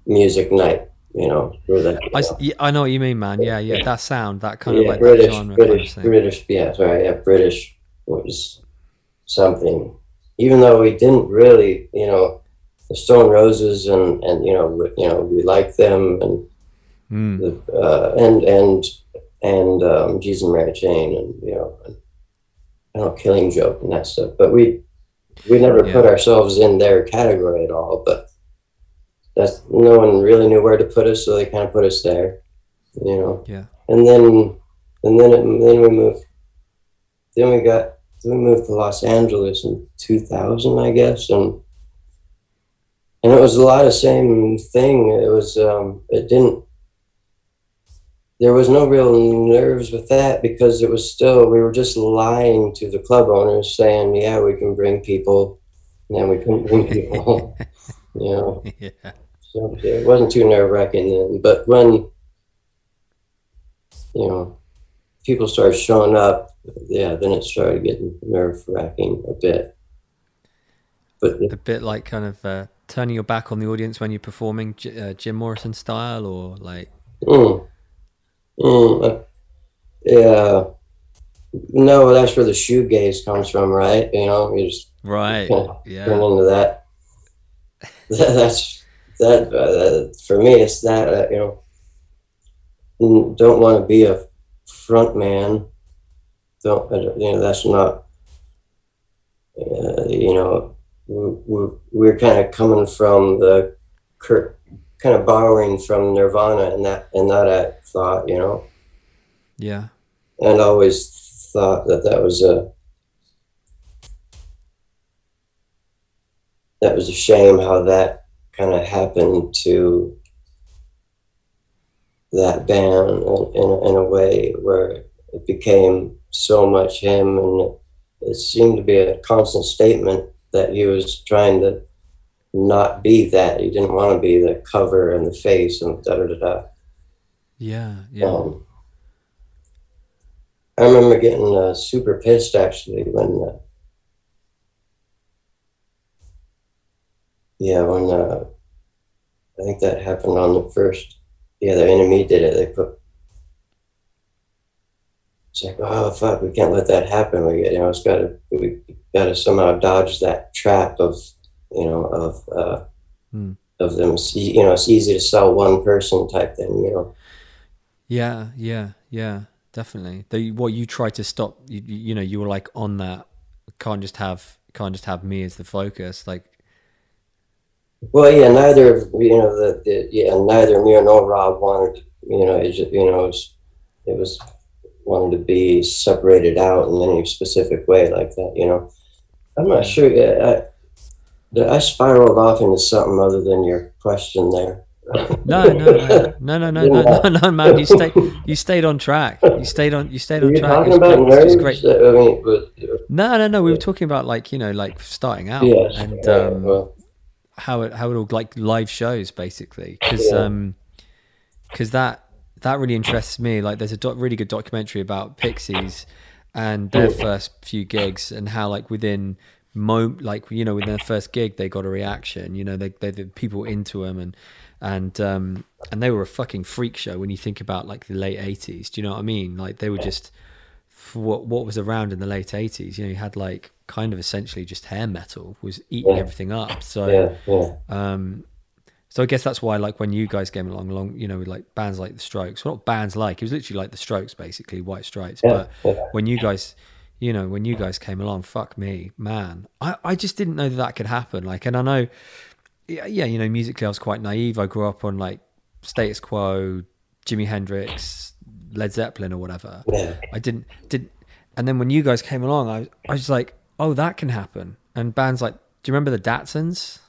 [SPEAKER 2] music night, you know, for that.
[SPEAKER 1] I, s- yeah, I know what you mean, man. Yeah, yeah. That sound, that kind of like
[SPEAKER 2] British,
[SPEAKER 1] genre kind of
[SPEAKER 2] British. British, yeah, sorry, yeah, British was something. Even though we didn't really, you know, the Stone Roses and and you know, we- you know, we liked them and
[SPEAKER 1] Mm.
[SPEAKER 2] the, uh, and and and um, Jesus and Mary Chain and you know, and, I don't know, Killing Joke and that stuff. But we we never
[SPEAKER 1] Yeah.
[SPEAKER 2] put ourselves in their category at all. But that's no one really knew where to put us, so they kind of put us there, you know.
[SPEAKER 1] Yeah.
[SPEAKER 2] And then and then it, then we moved. Then we got then we moved to Los Angeles in 2000, I guess, and and it was a lot of same thing. It was um, it didn't. There was no real nerves with that because it was still we were just lying to the club owners, saying, "Yeah, we can bring people," and then we couldn't bring people. you know,
[SPEAKER 1] yeah.
[SPEAKER 2] so it wasn't too nerve wracking then. But when you know people started showing up, yeah, then it started getting nerve wracking a bit. But
[SPEAKER 1] A bit like kind of uh, turning your back on the audience when you're performing uh, Jim Morrison style, or like.
[SPEAKER 2] Mm. Mm. uh, Yeah. No, that's where the shoegaze comes from, right? You know, you just
[SPEAKER 1] Right. Yeah.
[SPEAKER 2] turn into that. that that's that uh, for me. It's that uh, you know, don't want to be a front man. Don't you know? That's not. Uh, you know, we, we, we're kind of coming from the, cur- kind of borrowing from Nirvana and that and that I thought, you know
[SPEAKER 1] Yeah.
[SPEAKER 2] and I always thought that that was a that was a shame how that kind of happened to that band in, in, in a way where it became so much him and it, it seemed to be a constant statement that he was trying to not be that he didn't want to be the cover and the face and da da da da
[SPEAKER 1] Yeah. Yeah.
[SPEAKER 2] um, I remember getting uh, super pissed actually when, uh, yeah, when uh, I think that happened on the first, yeah, the NME did it. They put, it's like, oh fuck, we can't let that happen. We, you know, it's got to, we got to somehow dodge that trap of, you know, of, uh,
[SPEAKER 1] Hmm.
[SPEAKER 2] of them. You know, it's easy to sell one person type thing. You know.
[SPEAKER 1] Yeah, yeah, yeah, definitely. The, what you try to stop, you, you you know, you were like on that. Can't just have, can't just have me as the focus. Like,
[SPEAKER 2] Well, yeah, neither of you know the, the yeah neither me nor Rob wanted you know it just, you know it was, it was wanted to be separated out in any specific way like that you know I'm not sure yeah, I, spiraled off into something other than your question there
[SPEAKER 1] no, no, no, no, no, no, no, no, no, man. You stayed, you stayed on track. You stayed on, you stayed on
[SPEAKER 2] you
[SPEAKER 1] track.
[SPEAKER 2] talking
[SPEAKER 1] It was
[SPEAKER 2] about
[SPEAKER 1] great. It great.
[SPEAKER 2] I mean, but,
[SPEAKER 1] No, no, no. We were talking about like you know, like starting out
[SPEAKER 2] yes,
[SPEAKER 1] and
[SPEAKER 2] yeah,
[SPEAKER 1] um,
[SPEAKER 2] well,
[SPEAKER 1] how it how it all like live shows basically because
[SPEAKER 2] Yeah.
[SPEAKER 1] um because that that really interests me like there's a doc- really good documentary about pixies and their first few gigs and how like within mo like you know within their first gig they got a reaction you know they they the people into them and and um and they were a fucking freak show when you think about like the late 80s do you know what i mean? Like they were just for what what was around in the late 80s you know you had like kind of essentially just hair metal was eating
[SPEAKER 2] Yeah.
[SPEAKER 1] everything up. So
[SPEAKER 2] yeah yeah.
[SPEAKER 1] um, so I guess that's why, like, when you guys came along, along, you know, with like bands like the Strokes, well, not bands like, it was literally like the Strokes, basically, White Stripes. But when you guys, you know, when you guys came along, fuck me, man, I, I just didn't know that that could happen. Like, and I know, yeah, yeah, you know, musically I was quite naive. I grew up on like Status Quo, Jimi Hendrix, Led Zeppelin, or whatever.
[SPEAKER 2] Yeah.
[SPEAKER 1] I didn't didn't. and then when you guys came along, I I was like, oh, that can happen. And bands like, do you remember the Datsuns?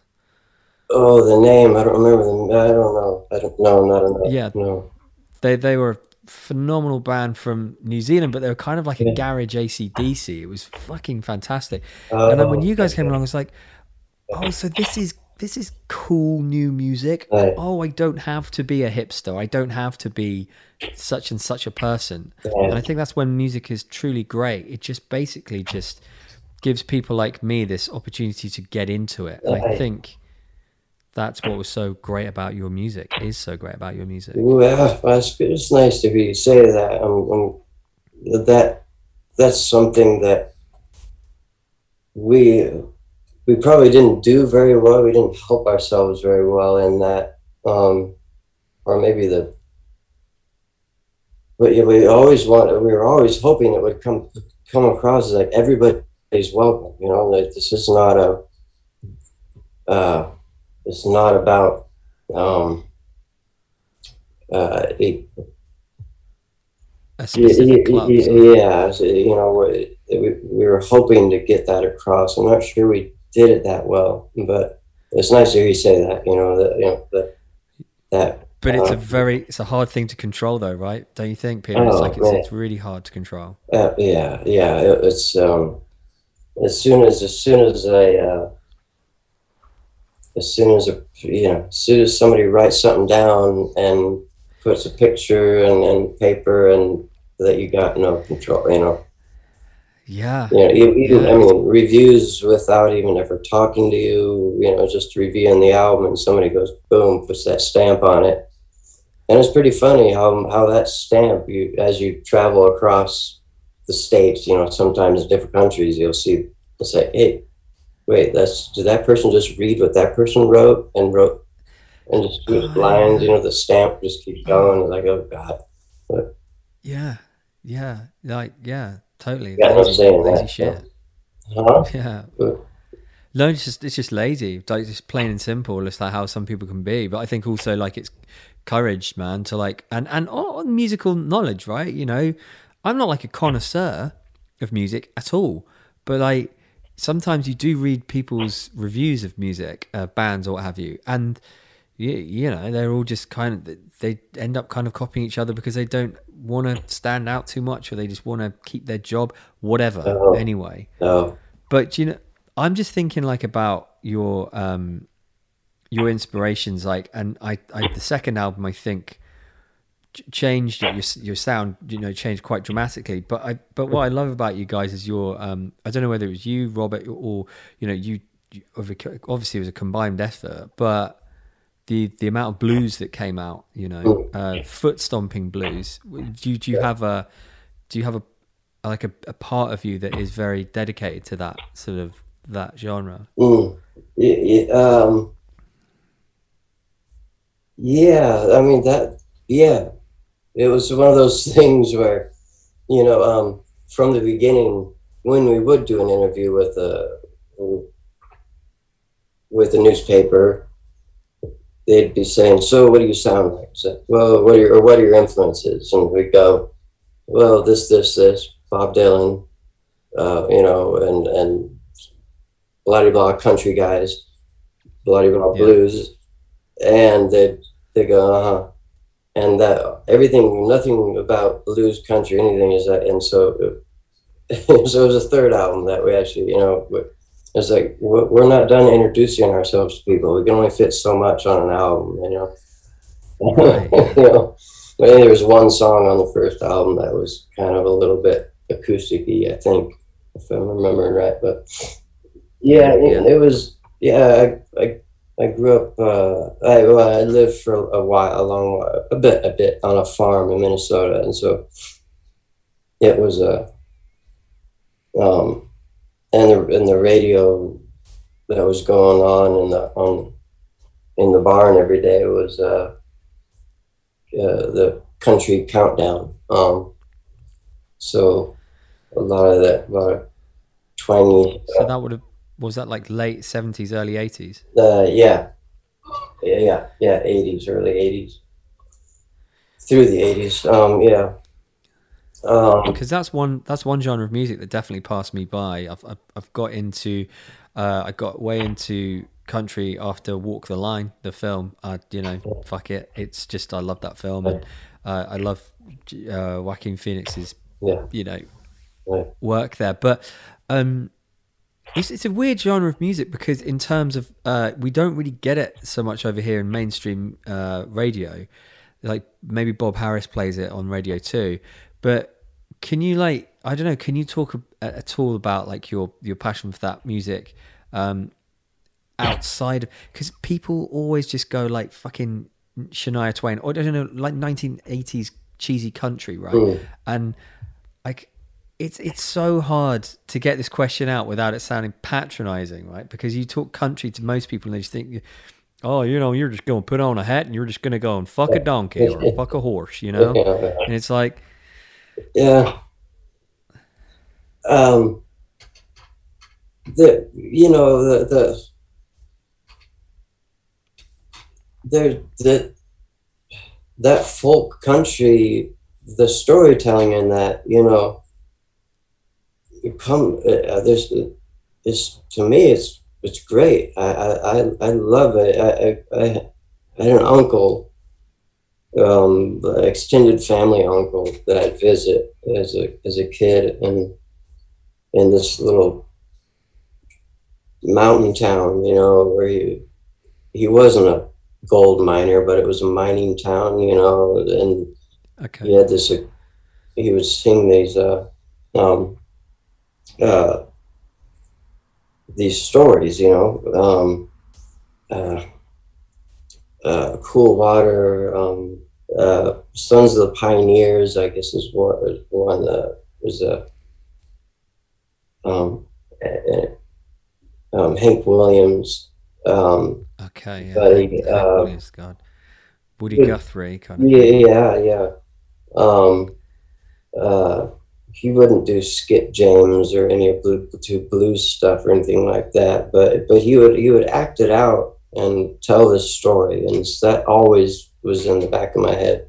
[SPEAKER 2] Oh, the name. I don't remember them. I don't know. I don't know. Not enough.
[SPEAKER 1] Yeah.
[SPEAKER 2] No.
[SPEAKER 1] They they were phenomenal band from New Zealand, but they were kind of like a
[SPEAKER 2] Yeah.
[SPEAKER 1] garage ACDC. It was fucking fantastic.
[SPEAKER 2] Oh,
[SPEAKER 1] and then when you guys came along, it's like, oh, so this is this is cool new music.
[SPEAKER 2] Right.
[SPEAKER 1] Oh, I don't have to be a hipster. I don't have to be such and such a person.
[SPEAKER 2] Yeah.
[SPEAKER 1] And I think that's when music is truly great. It just basically just gives people like me this opportunity to get into it. And I think that's what was so great about your music. Is so great about your music.
[SPEAKER 2] Well, it's, it's nice to be say that. Um, um, that that's something that we we probably didn't do very well. We didn't help ourselves very well in that, um, or maybe the. But yeah, we always want. We were always hoping it would come come across as like everybody's welcome. You know, like this is not a. Uh, it's not about. Um, uh, it,
[SPEAKER 1] A
[SPEAKER 2] yeah,
[SPEAKER 1] specific club.
[SPEAKER 2] yeah,
[SPEAKER 1] sort
[SPEAKER 2] yeah, so, you know, we, we, we were hoping to get that across. I'm not sure we did it that well, but it's nice to hear you say that. You know that you know that that.
[SPEAKER 1] But it's a
[SPEAKER 2] uh,
[SPEAKER 1] very it's a hard thing to control though, right? Don't you think, Peter? It's
[SPEAKER 2] Oh,
[SPEAKER 1] like it's, it's really hard to control.
[SPEAKER 2] Uh, yeah, yeah. It, it's um, as soon as as soon as I uh, as soon as a you know as soon as somebody writes something down and puts a picture and, and paper and that you got no control. You know.
[SPEAKER 1] Yeah.
[SPEAKER 2] you know, even,
[SPEAKER 1] Yeah.
[SPEAKER 2] I mean, reviews without even ever talking to you, you know, just reviewing the album and somebody goes, boom, puts that stamp on it. And it's pretty funny how, how that stamp, you as you travel across the states, you know, sometimes different countries, you'll see, they'll say, hey, wait, that's, did that person just read what that person wrote and wrote and just
[SPEAKER 1] Oh,
[SPEAKER 2] lines, you know, the stamp just keeps going. It's like, oh, God.
[SPEAKER 1] Yeah. Yeah. Like yeah, totally.
[SPEAKER 2] Yeah,
[SPEAKER 1] lazy,
[SPEAKER 2] saying
[SPEAKER 1] lazy
[SPEAKER 2] that,
[SPEAKER 1] shit.
[SPEAKER 2] Huh?
[SPEAKER 1] Yeah. No, it's just it's just lazy. Like just plain and simple. It's like how some people can be. But I think also like it's courage, man, to like and and on musical knowledge, right? You know, I'm not like a connoisseur of music at all, but like sometimes you do read people's reviews of music, uh, bands or what have you, and you, you know they're all just kind of they end up kind of copying each other because they don't want to stand out too much or they just want to keep their job, whatever.
[SPEAKER 2] Oh.
[SPEAKER 1] Anyway,
[SPEAKER 2] No.
[SPEAKER 1] but you know, I'm just thinking like about your um your inspirations, like, and I, I the second album I think changed your your sound, you know, changed quite dramatically. But I but what I love about you guys is your um I don't know whether it was you, Robert, or you know you, you obviously it was a combined effort, but the the amount of blues that came out, you know, uh, foot stomping blues. Do you, do you have a do you have a like a, a part of you that is very dedicated to that sort of that genre?
[SPEAKER 2] Mm. Y- y- um, yeah, I mean that. Yeah, it was one of those things where, you know, um, from the beginning, when we would do an interview with a with a newspaper, they'd be saying, "So, what do you sound like?" So, well, what are your or what are your influences? And we go, "Well, this, this, this, Bob Dylan, uh, you know, and and blah blah country guys, blah blah
[SPEAKER 1] Yeah.
[SPEAKER 2] blues," and they they go, "Uh huh," and that everything, nothing about blues, country, anything is that, and so. so it was a third album that we actually, you know, it's like we're not done introducing ourselves to people. We can only fit so much on an album, you know.
[SPEAKER 1] Right.
[SPEAKER 2] you know, I there was one song on the first album that was kind of a little bit acoustic-y, I think, if I'm remembering right. But yeah, it,
[SPEAKER 1] Yeah.
[SPEAKER 2] it was. Yeah, I, I I grew up. Uh, I well, I lived for a while, a long while, a bit, a bit on a farm in Minnesota, and so it was a. Um, and the and the radio that was going on in the on in the barn every day was uh, uh, the country countdown. Um, so a lot of that, a lot of twangy.
[SPEAKER 1] So that would have was that like late seventies, early eighties?
[SPEAKER 2] Uh, yeah, yeah, yeah, yeah, eighties, early eighties, through the eighties. Um, yeah. Um,
[SPEAKER 1] because that's one that's one genre of music that definitely passed me by. I've I've, I've got into uh, I got way into country after Walk the Line, the film. I you know fuck it, it's just I love that film and uh, I love uh, Joaquin Phoenix's
[SPEAKER 2] yeah,
[SPEAKER 1] you know
[SPEAKER 2] yeah.
[SPEAKER 1] work there, but um. It's, it's a weird genre of music because in terms of uh, we don't really get it so much over here in mainstream uh, radio. Like maybe Bob Harris plays it on radio too. But can you like I don't know can you talk a, at all about like your your passion for that music um outside of because people always just go like fucking Shania Twain. Or I don't know like 1980s cheesy country right?
[SPEAKER 2] Mm.
[SPEAKER 1] and like it's it's so hard to get this question out without it sounding patronizing right? Because you talk country to most people and they just think oh you know you're just going to put on a hat and you're just going to go and fuck a donkey or fuck a horse you know? And it's like
[SPEAKER 2] yeah. Um, the you know the the there that that folk country, the storytelling in that you know, come uh, there's it's to me it's it's great. I I I, I love it. I, I I had an uncle um, extended family uncle that I'd visit as a as a kid in in this little mountain town, you know, where he he wasn't a gold miner, but it was a mining town, you know, and
[SPEAKER 1] okay
[SPEAKER 2] he had this uh, he would sing these uh um uh these stories, you know, um uh uh, Cool Water, um, uh, Sons of the Pioneers, I guess is one, is one that was a um, uh, um, Hank Williams. Um,
[SPEAKER 1] okay yeah
[SPEAKER 2] but,
[SPEAKER 1] Hank-
[SPEAKER 2] uh,
[SPEAKER 1] Williams, God Woody Guthrie kind of
[SPEAKER 2] yeah, yeah, yeah. Um, uh, he wouldn't do Skip James or any of Blue to blues stuff or anything like that, but but he would he would act it out and tell this story, and that always was in the back of my head,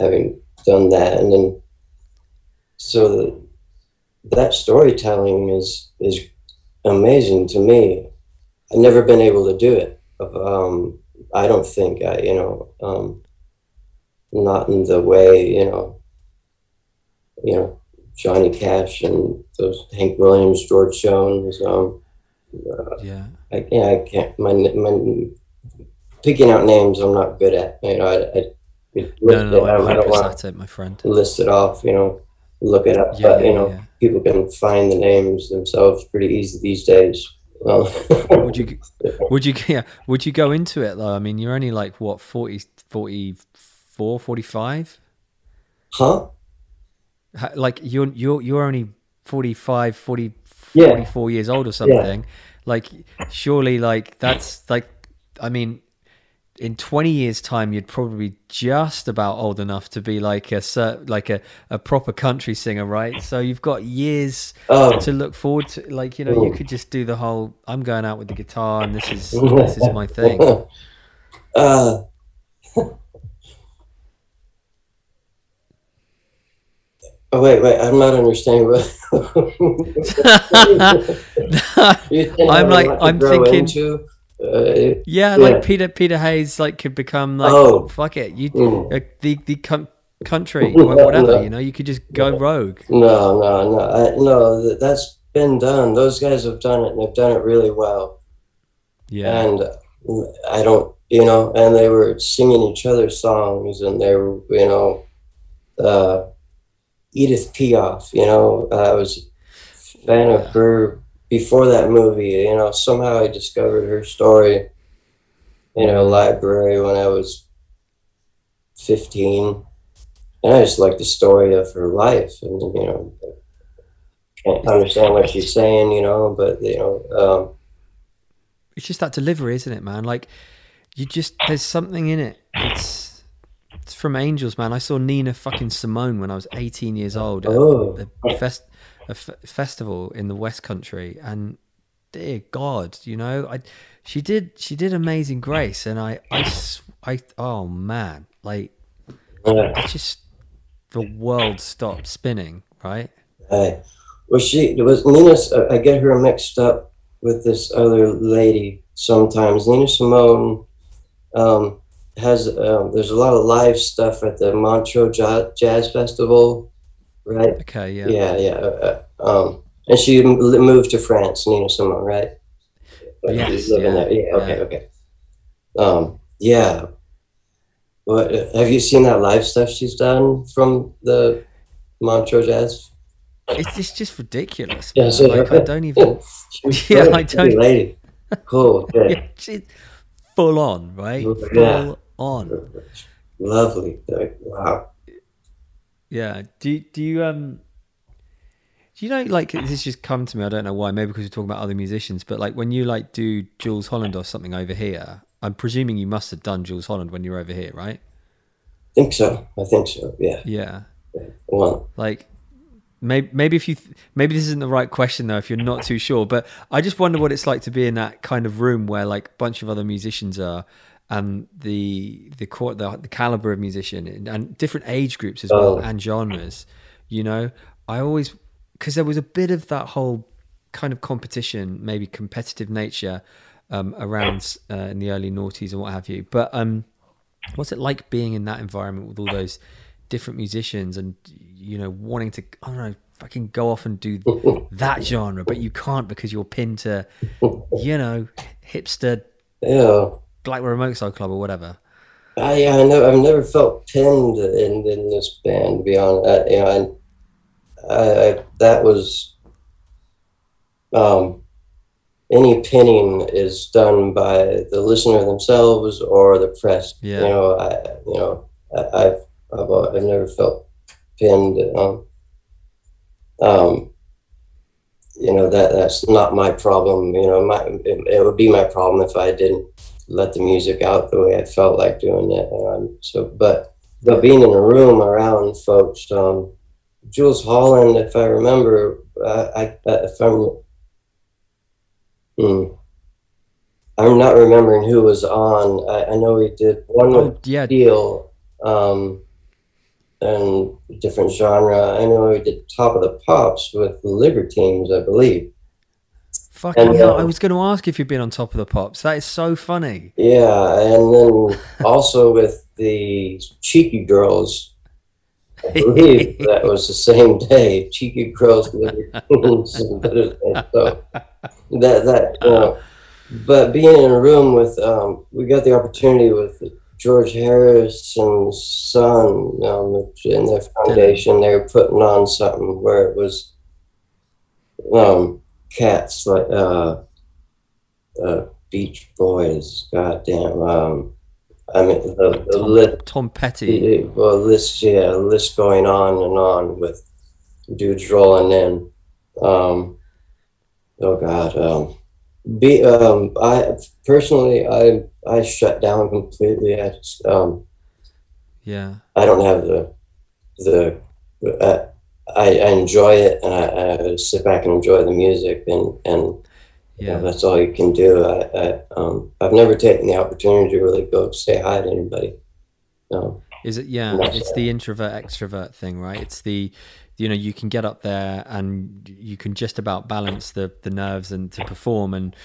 [SPEAKER 2] having done that, and then so the, that storytelling is is amazing to me. I've never been able to do it. Um, I don't think I, you know, um, not in the way, you know, you know, Johnny Cash and those Hank Williams, George Jones. Um,
[SPEAKER 1] yeah
[SPEAKER 2] I, yeah, I can't. My, my picking out names, I'm not good at. You know, I, I, I
[SPEAKER 1] no no, no
[SPEAKER 2] I,
[SPEAKER 1] I'm
[SPEAKER 2] I don't want
[SPEAKER 1] it my friend
[SPEAKER 2] list it off. You know, look it up.
[SPEAKER 1] yeah,
[SPEAKER 2] but
[SPEAKER 1] yeah,
[SPEAKER 2] you know,
[SPEAKER 1] yeah.
[SPEAKER 2] people can find the names themselves pretty easy these days. Well,
[SPEAKER 1] would you would you yeah would you go into it though i mean you're only like what 40 44 45
[SPEAKER 2] huh?
[SPEAKER 1] Like you're you're you're only 45 40
[SPEAKER 2] Yeah.
[SPEAKER 1] 44 years old or something. Like surely like that's like i mean in 20 years time you'd probably be just about old enough to be like a like a, a proper country singer right? So you've got years
[SPEAKER 2] Oh,
[SPEAKER 1] to look forward to like you know you could just do the whole i'm going out with the guitar and this is this is my thing.
[SPEAKER 2] Uh, oh wait, wait. I'm not understanding what.
[SPEAKER 1] I'm like- I'm thinking-
[SPEAKER 2] into, uh,
[SPEAKER 1] Yeah,
[SPEAKER 2] Yeah.
[SPEAKER 1] like Peter Peter Hayes, like could become like
[SPEAKER 2] Oh.
[SPEAKER 1] fuck it, you
[SPEAKER 2] Mm.
[SPEAKER 1] uh, the the com- country wha- whatever you know, you could just go rogue.
[SPEAKER 2] no, no, no, I, no. That, that's been done. Those guys have done it, and they've done it really well.
[SPEAKER 1] Yeah,
[SPEAKER 2] and I don't, you know, and they were singing each other's songs, and they were, you know, uh, Edith Piaf, you know, I was a fan of her before that movie, you know, somehow I discovered her story in a library when I was 15, and I just like the story of her life, and, you know, can't understand what she's saying, you know, but, you know, um,
[SPEAKER 1] it's just that delivery, isn't it, man? Like you just there's something in it. It's it's from Angels, man. I saw Nina fucking Simone when I was 18 years old at
[SPEAKER 2] Oh.
[SPEAKER 1] a, fest, a f- festival in the West Country, and dear God, you know, I she did she did Amazing Grace, and I I I oh man, like
[SPEAKER 2] Yeah.
[SPEAKER 1] just the world stopped spinning, right?
[SPEAKER 2] Right. Well, she was Nina's. uh, I get her mixed up with this other lady sometimes. Nina Simone um, has. Um, there's a lot of live stuff at the Montreux Ja- Jazz Festival, right?
[SPEAKER 1] Okay, yeah,
[SPEAKER 2] Yeah, yeah. Uh, uh, um, and she moved to France, Nina Simone, right? Like,
[SPEAKER 1] Yes, yeah,
[SPEAKER 2] there. Yeah. Okay.
[SPEAKER 1] yeah.
[SPEAKER 2] Okay. Um, yeah. What have you seen that live stuff she's done from the Montreux Jazz?
[SPEAKER 1] It's it's just ridiculous.
[SPEAKER 2] Yeah, so-
[SPEAKER 1] like I don't even. Yeah, I don't-
[SPEAKER 2] Lady. Cool.
[SPEAKER 1] Yeah, she's full on, right? Full
[SPEAKER 2] Yeah.
[SPEAKER 1] On.
[SPEAKER 2] Lovely. Wow.
[SPEAKER 1] Yeah. Do do you um do you know like this just come to me, I don't know why, maybe because we're talking about other musicians, but like when you like do Jools Holland or something over here, I'm presuming you must have done Jools Holland when you were over here, right?
[SPEAKER 2] I think so. I think so. Yeah.
[SPEAKER 1] Yeah.
[SPEAKER 2] Well,
[SPEAKER 1] Like maybe maybe if you th- maybe this isn't the right question though if you're not too sure, but I just wonder what it's like to be in that kind of room where like a bunch of other musicians are and the the court the, the caliber of musician and, and different age groups as well
[SPEAKER 2] Oh.
[SPEAKER 1] and genres you know i always because there was a bit of that whole kind of competition maybe competitive nature um, around uh, in the early noughties and what have you but um what's it like being in that environment with all those different musicians and you know wanting to i don't know fucking go off and do that genre but you can't because you're pinned to you know hipster
[SPEAKER 2] yeah.
[SPEAKER 1] Blackwater Motorcycle Club or whatever.
[SPEAKER 2] I, yeah, I know. I've never felt pinned in, in this band. To be honest, uh, you know, and I, I, that was um, any pinning is done by the listener themselves or the press.
[SPEAKER 1] Yeah.
[SPEAKER 2] You know, I, you know, I, I've, I've, uh, I've never felt pinned. Um, um, you know that that's not my problem. You know, my it, it would be my problem if I didn't let the music out the way I felt like doing it. Um, so, but but being in a room around folks, um, Jools Holland, if I remember, uh, I uh, if I'm, hmm, I'm not remembering who was on. I, I know we did one with
[SPEAKER 1] Oh yeah,
[SPEAKER 2] Deal, um, and different genre. I know we did Top of the Pops with the Libertines, I believe.
[SPEAKER 1] Fucking
[SPEAKER 2] and,
[SPEAKER 1] hell!
[SPEAKER 2] uh,
[SPEAKER 1] I was going to ask if you've been on Top of the Pops. That is so funny.
[SPEAKER 2] Yeah, and then also with the Cheeky Girls. I believe that was the same day. Cheeky Girls, and so that that you know, but being in a room with um, we got the opportunity with George Harrison's son um, in their foundation. They were putting on something where it was um, cats like uh, uh, Beach Boys. Goddamn. Um, I mean the, the
[SPEAKER 1] Tom,
[SPEAKER 2] list.
[SPEAKER 1] Tom Petty.
[SPEAKER 2] Well, list yeah, list going on and on with dudes rolling in. Um, oh God. Um, be um, I personally I I shut down completely. I just um,
[SPEAKER 1] Yeah,
[SPEAKER 2] I don't have the the uh, I, I enjoy it and I, I sit back and enjoy the music and and you know,
[SPEAKER 1] yeah,
[SPEAKER 2] that's all you can do. I, I um, I've never taken the opportunity to really go say hi to anybody. No.
[SPEAKER 1] Is it? Yeah, it's the introvert extrovert thing, right? It's the you know you can get up there and you can just about balance the the nerves and to perform and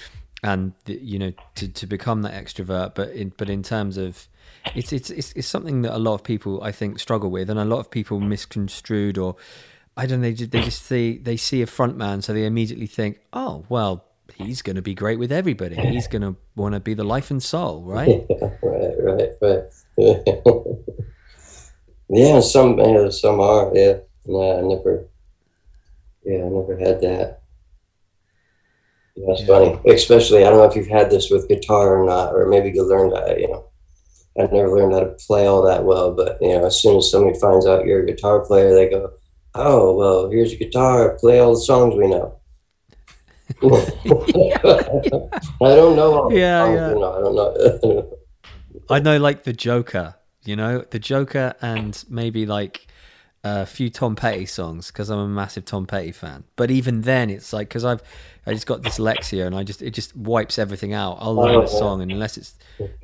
[SPEAKER 1] and you know to, to become that extrovert but in but in terms of it's, it's it's it's something that a lot of people I think struggle with and a lot of people misconstrued or I don't know they just, they just see they see a front man so they immediately think oh well he's going to be great with everybody he's going to want to be the life and soul right
[SPEAKER 2] right, right, right. yeah, some yeah, some are. Yeah, no, I never. Yeah, I never had that. Yeah, that's
[SPEAKER 1] Yeah.
[SPEAKER 2] funny. Especially, I don't know if you've had this with guitar or not, or maybe you learned that. You know, I never learned how to play all that well, but you know, as soon as somebody finds out you're a guitar player, they go, "Oh, well, here's a guitar. Play all the songs we know." I don't know. All the
[SPEAKER 1] Yeah,
[SPEAKER 2] songs,
[SPEAKER 1] yeah.
[SPEAKER 2] I don't know.
[SPEAKER 1] I know like the Joker, you know, the Joker and maybe like a few Tom Petty songs because I'm a massive Tom Petty fan. But even then, it's like because I've I just got dyslexia and I just it just wipes everything out. I'll learn
[SPEAKER 2] Oh,
[SPEAKER 1] a song and unless it's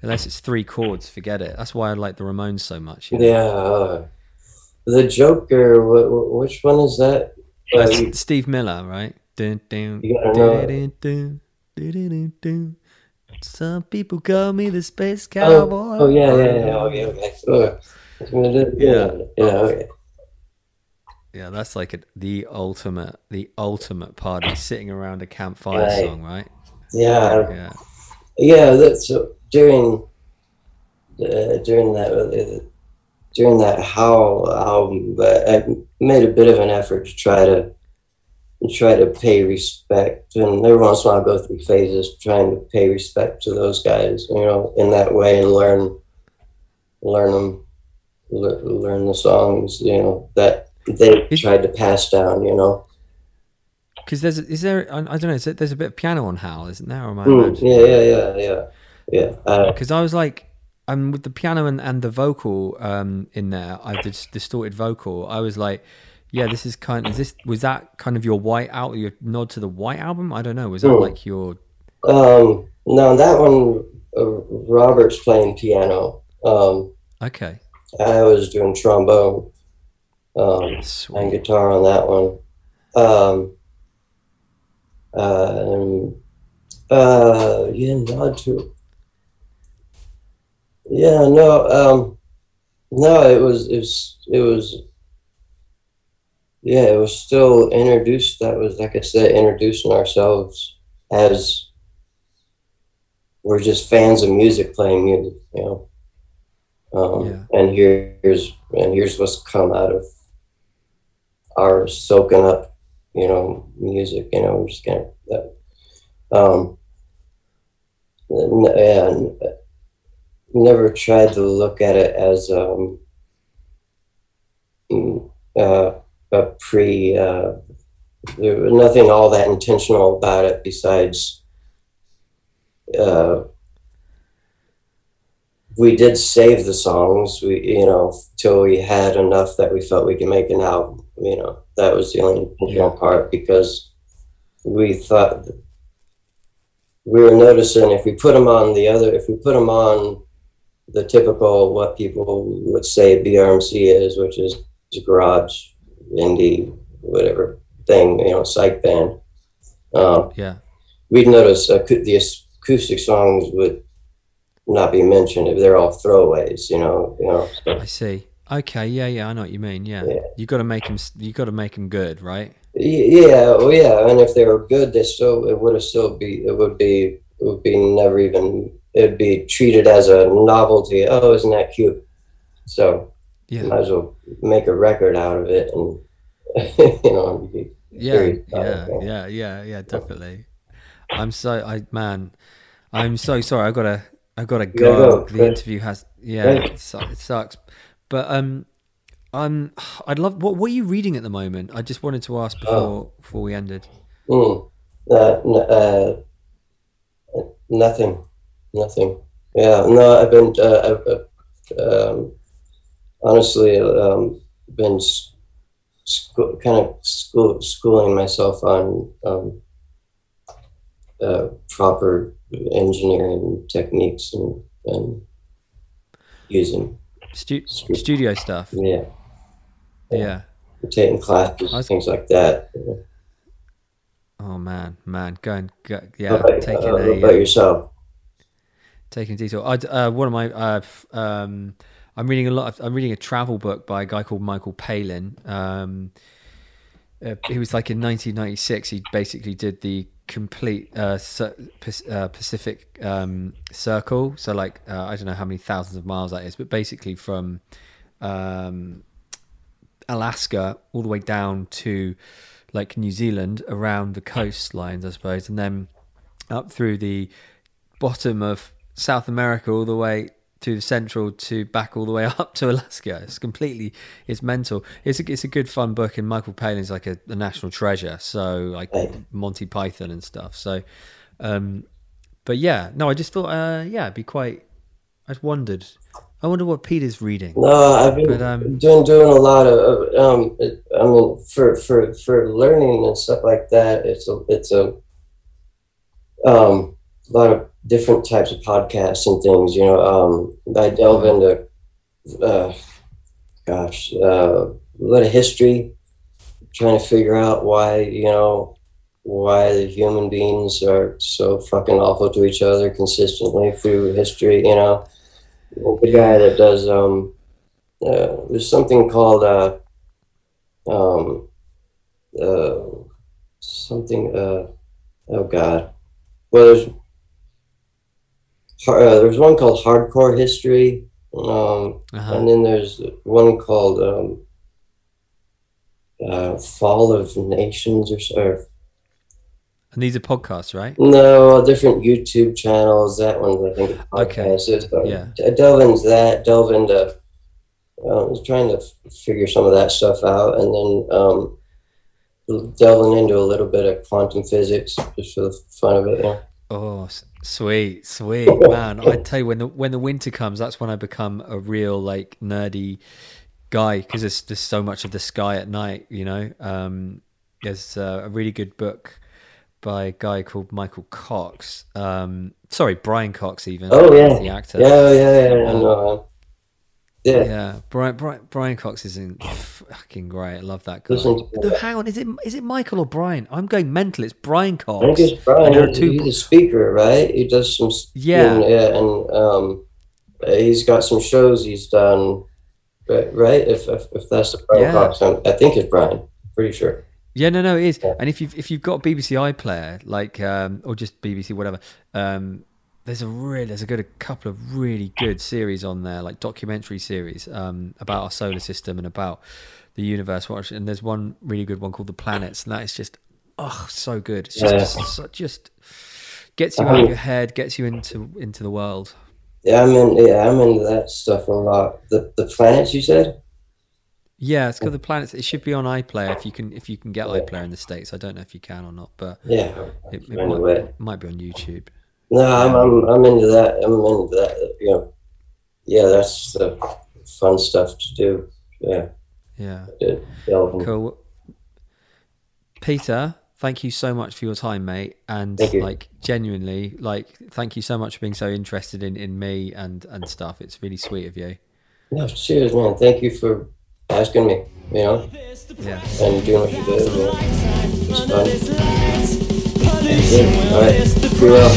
[SPEAKER 1] unless it's three chords, forget it. That's why I like the Ramones so much. you know?
[SPEAKER 2] Yeah. Oh. Uh, the Joker. Wh- wh- which one is that? Uh,
[SPEAKER 1] That's
[SPEAKER 2] you-
[SPEAKER 1] Steve Miller, right? Dun, dun,
[SPEAKER 2] You gotta know it.
[SPEAKER 1] dun. Some people call me the space
[SPEAKER 2] oh,
[SPEAKER 1] cowboy.
[SPEAKER 2] oh yeah, yeah, yeah. Okay, okay. Oh,
[SPEAKER 1] Yeah.
[SPEAKER 2] Yeah. Okay.
[SPEAKER 1] Yeah, that's like a, the ultimate, the ultimate party, sitting around a campfire
[SPEAKER 2] Right.
[SPEAKER 1] song, right?
[SPEAKER 2] Yeah.
[SPEAKER 1] Yeah,
[SPEAKER 2] Yeah. That's during uh, during that uh, during that Howl album, but I made a bit of an effort to try to try to pay respect, and every once in a while I go through phases trying to pay respect to those guys, you know, in that way, and learn learn them, learn, the songs, you know, that they tried to pass down, you know.
[SPEAKER 1] because there's is there I, I don't know, is there, there's a bit of piano on Howl, isn't there? Or am I
[SPEAKER 2] Mm, yeah, yeah, yeah, yeah, yeah. Uh,
[SPEAKER 1] Because I was like, um, with the piano and, and the vocal um in there, I did distorted vocal. I was like, yeah, this is kind. Is this was that kind of your white out your nod to the white album? I don't know. Was that
[SPEAKER 2] Hmm.
[SPEAKER 1] like your
[SPEAKER 2] um, no, that one, uh, Robert's playing piano. Um,
[SPEAKER 1] okay?
[SPEAKER 2] I was doing trombone. Um, and guitar on that one. Um, uh, and, uh, yeah, nod to. Yeah, no, um, no, it was, it was, it was, yeah, it was still introduced. That was, like I said, introducing ourselves as we're just fans of music, playing music, you know. Um,
[SPEAKER 1] Yeah.
[SPEAKER 2] And here's and here's what's come out of our soaking up, you know, music. You know, we're just kind of that. Um, n- and never tried to look at it as um, mm, uh, a pre. Uh, there was nothing all that intentional about it besides. Uh, we did save the songs we you know till we had enough that we felt we could make an album you know that was the only intentional
[SPEAKER 1] Yeah.
[SPEAKER 2] part because we thought we were noticing if we put them on the other if we put them on the typical what people would say brmc is which is a garage indie whatever thing you know psych band um,
[SPEAKER 1] Yeah.
[SPEAKER 2] we'd notice the acoustic songs would not be mentioned if they're all throwaways, you know. You know. So,
[SPEAKER 1] I see. Okay. Yeah. Yeah. I know what you mean. Yeah.
[SPEAKER 2] Yeah.
[SPEAKER 1] You got to make them. You got to make them good, right?
[SPEAKER 2] yeah, well, yeah, and if they were good, they still it would have still be it would be it would be never even it'd be treated as a novelty. Oh, isn't that cute? So
[SPEAKER 1] Yeah.
[SPEAKER 2] might as well make a record out of it, and you know,
[SPEAKER 1] Yeah. Yeah. Yeah. Yeah. Yeah. Definitely. I'm so. I man. I'm so sorry. I gotta. I gotta go. The interview has. Yeah. It, su- it sucks. But um, I'm. I'd love. What What are you reading at the moment? I just wanted to ask before
[SPEAKER 2] Oh.
[SPEAKER 1] before we ended.
[SPEAKER 2] Mm. Uh, n- uh, nothing, nothing. Yeah, no, I've been, uh, I've, uh, um, honestly, um, been s- school, kind of school, schooling myself on um, uh, proper engineering techniques and, and using,
[SPEAKER 1] Stu-
[SPEAKER 2] Stu-
[SPEAKER 1] studio stuff.
[SPEAKER 2] yeah,
[SPEAKER 1] Yeah.
[SPEAKER 2] taking classes,
[SPEAKER 1] was-
[SPEAKER 2] things like that.
[SPEAKER 1] Oh man, man, go and go, yeah,
[SPEAKER 2] about,
[SPEAKER 1] taking
[SPEAKER 2] uh,
[SPEAKER 1] a
[SPEAKER 2] about
[SPEAKER 1] uh,
[SPEAKER 2] yourself?
[SPEAKER 1] Taking a detour. I uh, one of my uh, um, I'm reading a lot. Of, I'm reading a travel book by a guy called Michael Palin. Um, uh, he was like in 1996. He basically did the complete uh, uh, Pacific um, Circle. So like uh, I don't know how many thousands of miles that is, but basically from um, Alaska all the way down to like New Zealand around the coastlines, I suppose, and then up through the bottom of South America all the way to the central to back all the way up to Alaska. It's completely, it's mental. It's a, it's a good fun book, and Michael Palin's like a, a national treasure. So like Monty Python and stuff. So, um, but yeah, no, I just thought, uh, yeah, it'd be quite. I'd wondered. I wonder what Peter's reading.
[SPEAKER 2] No, I've been
[SPEAKER 1] But, um,
[SPEAKER 2] doing doing a lot of um. I mean, for for for learning and stuff like that, it's a it's a um a lot of different types of podcasts and things. You know, um, I delve into uh, gosh, uh, a lot of history, trying to figure out why you know why the human beings are so fucking awful to each other consistently through history. You know, the guy that does um, uh, there's something called uh, um, uh, something uh, oh god, well there's uh, there's one called hardcore history. Um,
[SPEAKER 1] Uh-huh.
[SPEAKER 2] and then there's one called um, uh, Fall of Nations or, s- or
[SPEAKER 1] And these are podcasts, right?
[SPEAKER 2] no different YouTube channels. That one I think is
[SPEAKER 1] Okay.
[SPEAKER 2] podcasts. So
[SPEAKER 1] Yeah.
[SPEAKER 2] I delve into that. Delve into. uh, I was trying to f- figure some of that stuff out, and then um, delving into a little bit of quantum physics just for the fun of it. Yeah.
[SPEAKER 1] Oh, sweet, sweet man! I tell you, when the when the winter comes, that's when I become a real like nerdy guy because there's there's so much of the sky at night. You know, um, there's uh, a really good book by a guy called Michael Cox. Um, sorry, Brian Cox, even.
[SPEAKER 2] Oh, yeah.
[SPEAKER 1] the actor.
[SPEAKER 2] Yeah, yeah, yeah. Know. um, Yeah.
[SPEAKER 1] Yeah, Brian, Brian Brian Cox is in fucking great. I love that guy. No, hang on, is it is it Michael or Brian? I'm going mental. It's Brian
[SPEAKER 2] I
[SPEAKER 1] Cox.
[SPEAKER 2] think it's Brian.
[SPEAKER 1] And there are two-
[SPEAKER 2] He's a speaker, right? He does some.
[SPEAKER 1] Yeah.
[SPEAKER 2] and, yeah, and um, he's got some shows he's done. Right, right? If if, if that's the Brian
[SPEAKER 1] Yeah.
[SPEAKER 2] Cox, I'm, I think it's Brian. Pretty sure.
[SPEAKER 1] Yeah, no, no, it is.
[SPEAKER 2] Yeah.
[SPEAKER 1] And if you've if you've got BBC iPlayer, like um, or just BBC, whatever, um, there's a really there's a good a couple of really good series on there, like documentary series um, about our solar system and about the universe. Watch, and there's one really good one called The Planets, and that is just oh so good. It's just
[SPEAKER 2] Yeah.
[SPEAKER 1] just, so- just gets you out of your head, gets you into into the world.
[SPEAKER 2] Yeah, I'm in. Yeah, I'm into that stuff a lot. The the planets you said.
[SPEAKER 1] Yeah, it's called The Planets. It should be on iPlayer if you can if you can get iPlayer in the states. I don't know if you can or not, but
[SPEAKER 2] Yeah.
[SPEAKER 1] it, it might, might be on YouTube.
[SPEAKER 2] No, I'm, I'm I'm into that. I'm into that. You know. Yeah, that's the fun stuff to do. Yeah.
[SPEAKER 1] Yeah.
[SPEAKER 2] to delve in.
[SPEAKER 1] Cool. Peter, thank you so much for your time, mate. And
[SPEAKER 2] Thank you.
[SPEAKER 1] like genuinely, like thank you so much for being so interested in, in me and, and stuff. It's really sweet of you.
[SPEAKER 2] No, cheers, man. Thank you for asking me. You know,
[SPEAKER 1] Yeah.
[SPEAKER 2] and doing what you did. You know. It's fun. Yeah, all right.
[SPEAKER 1] Bro.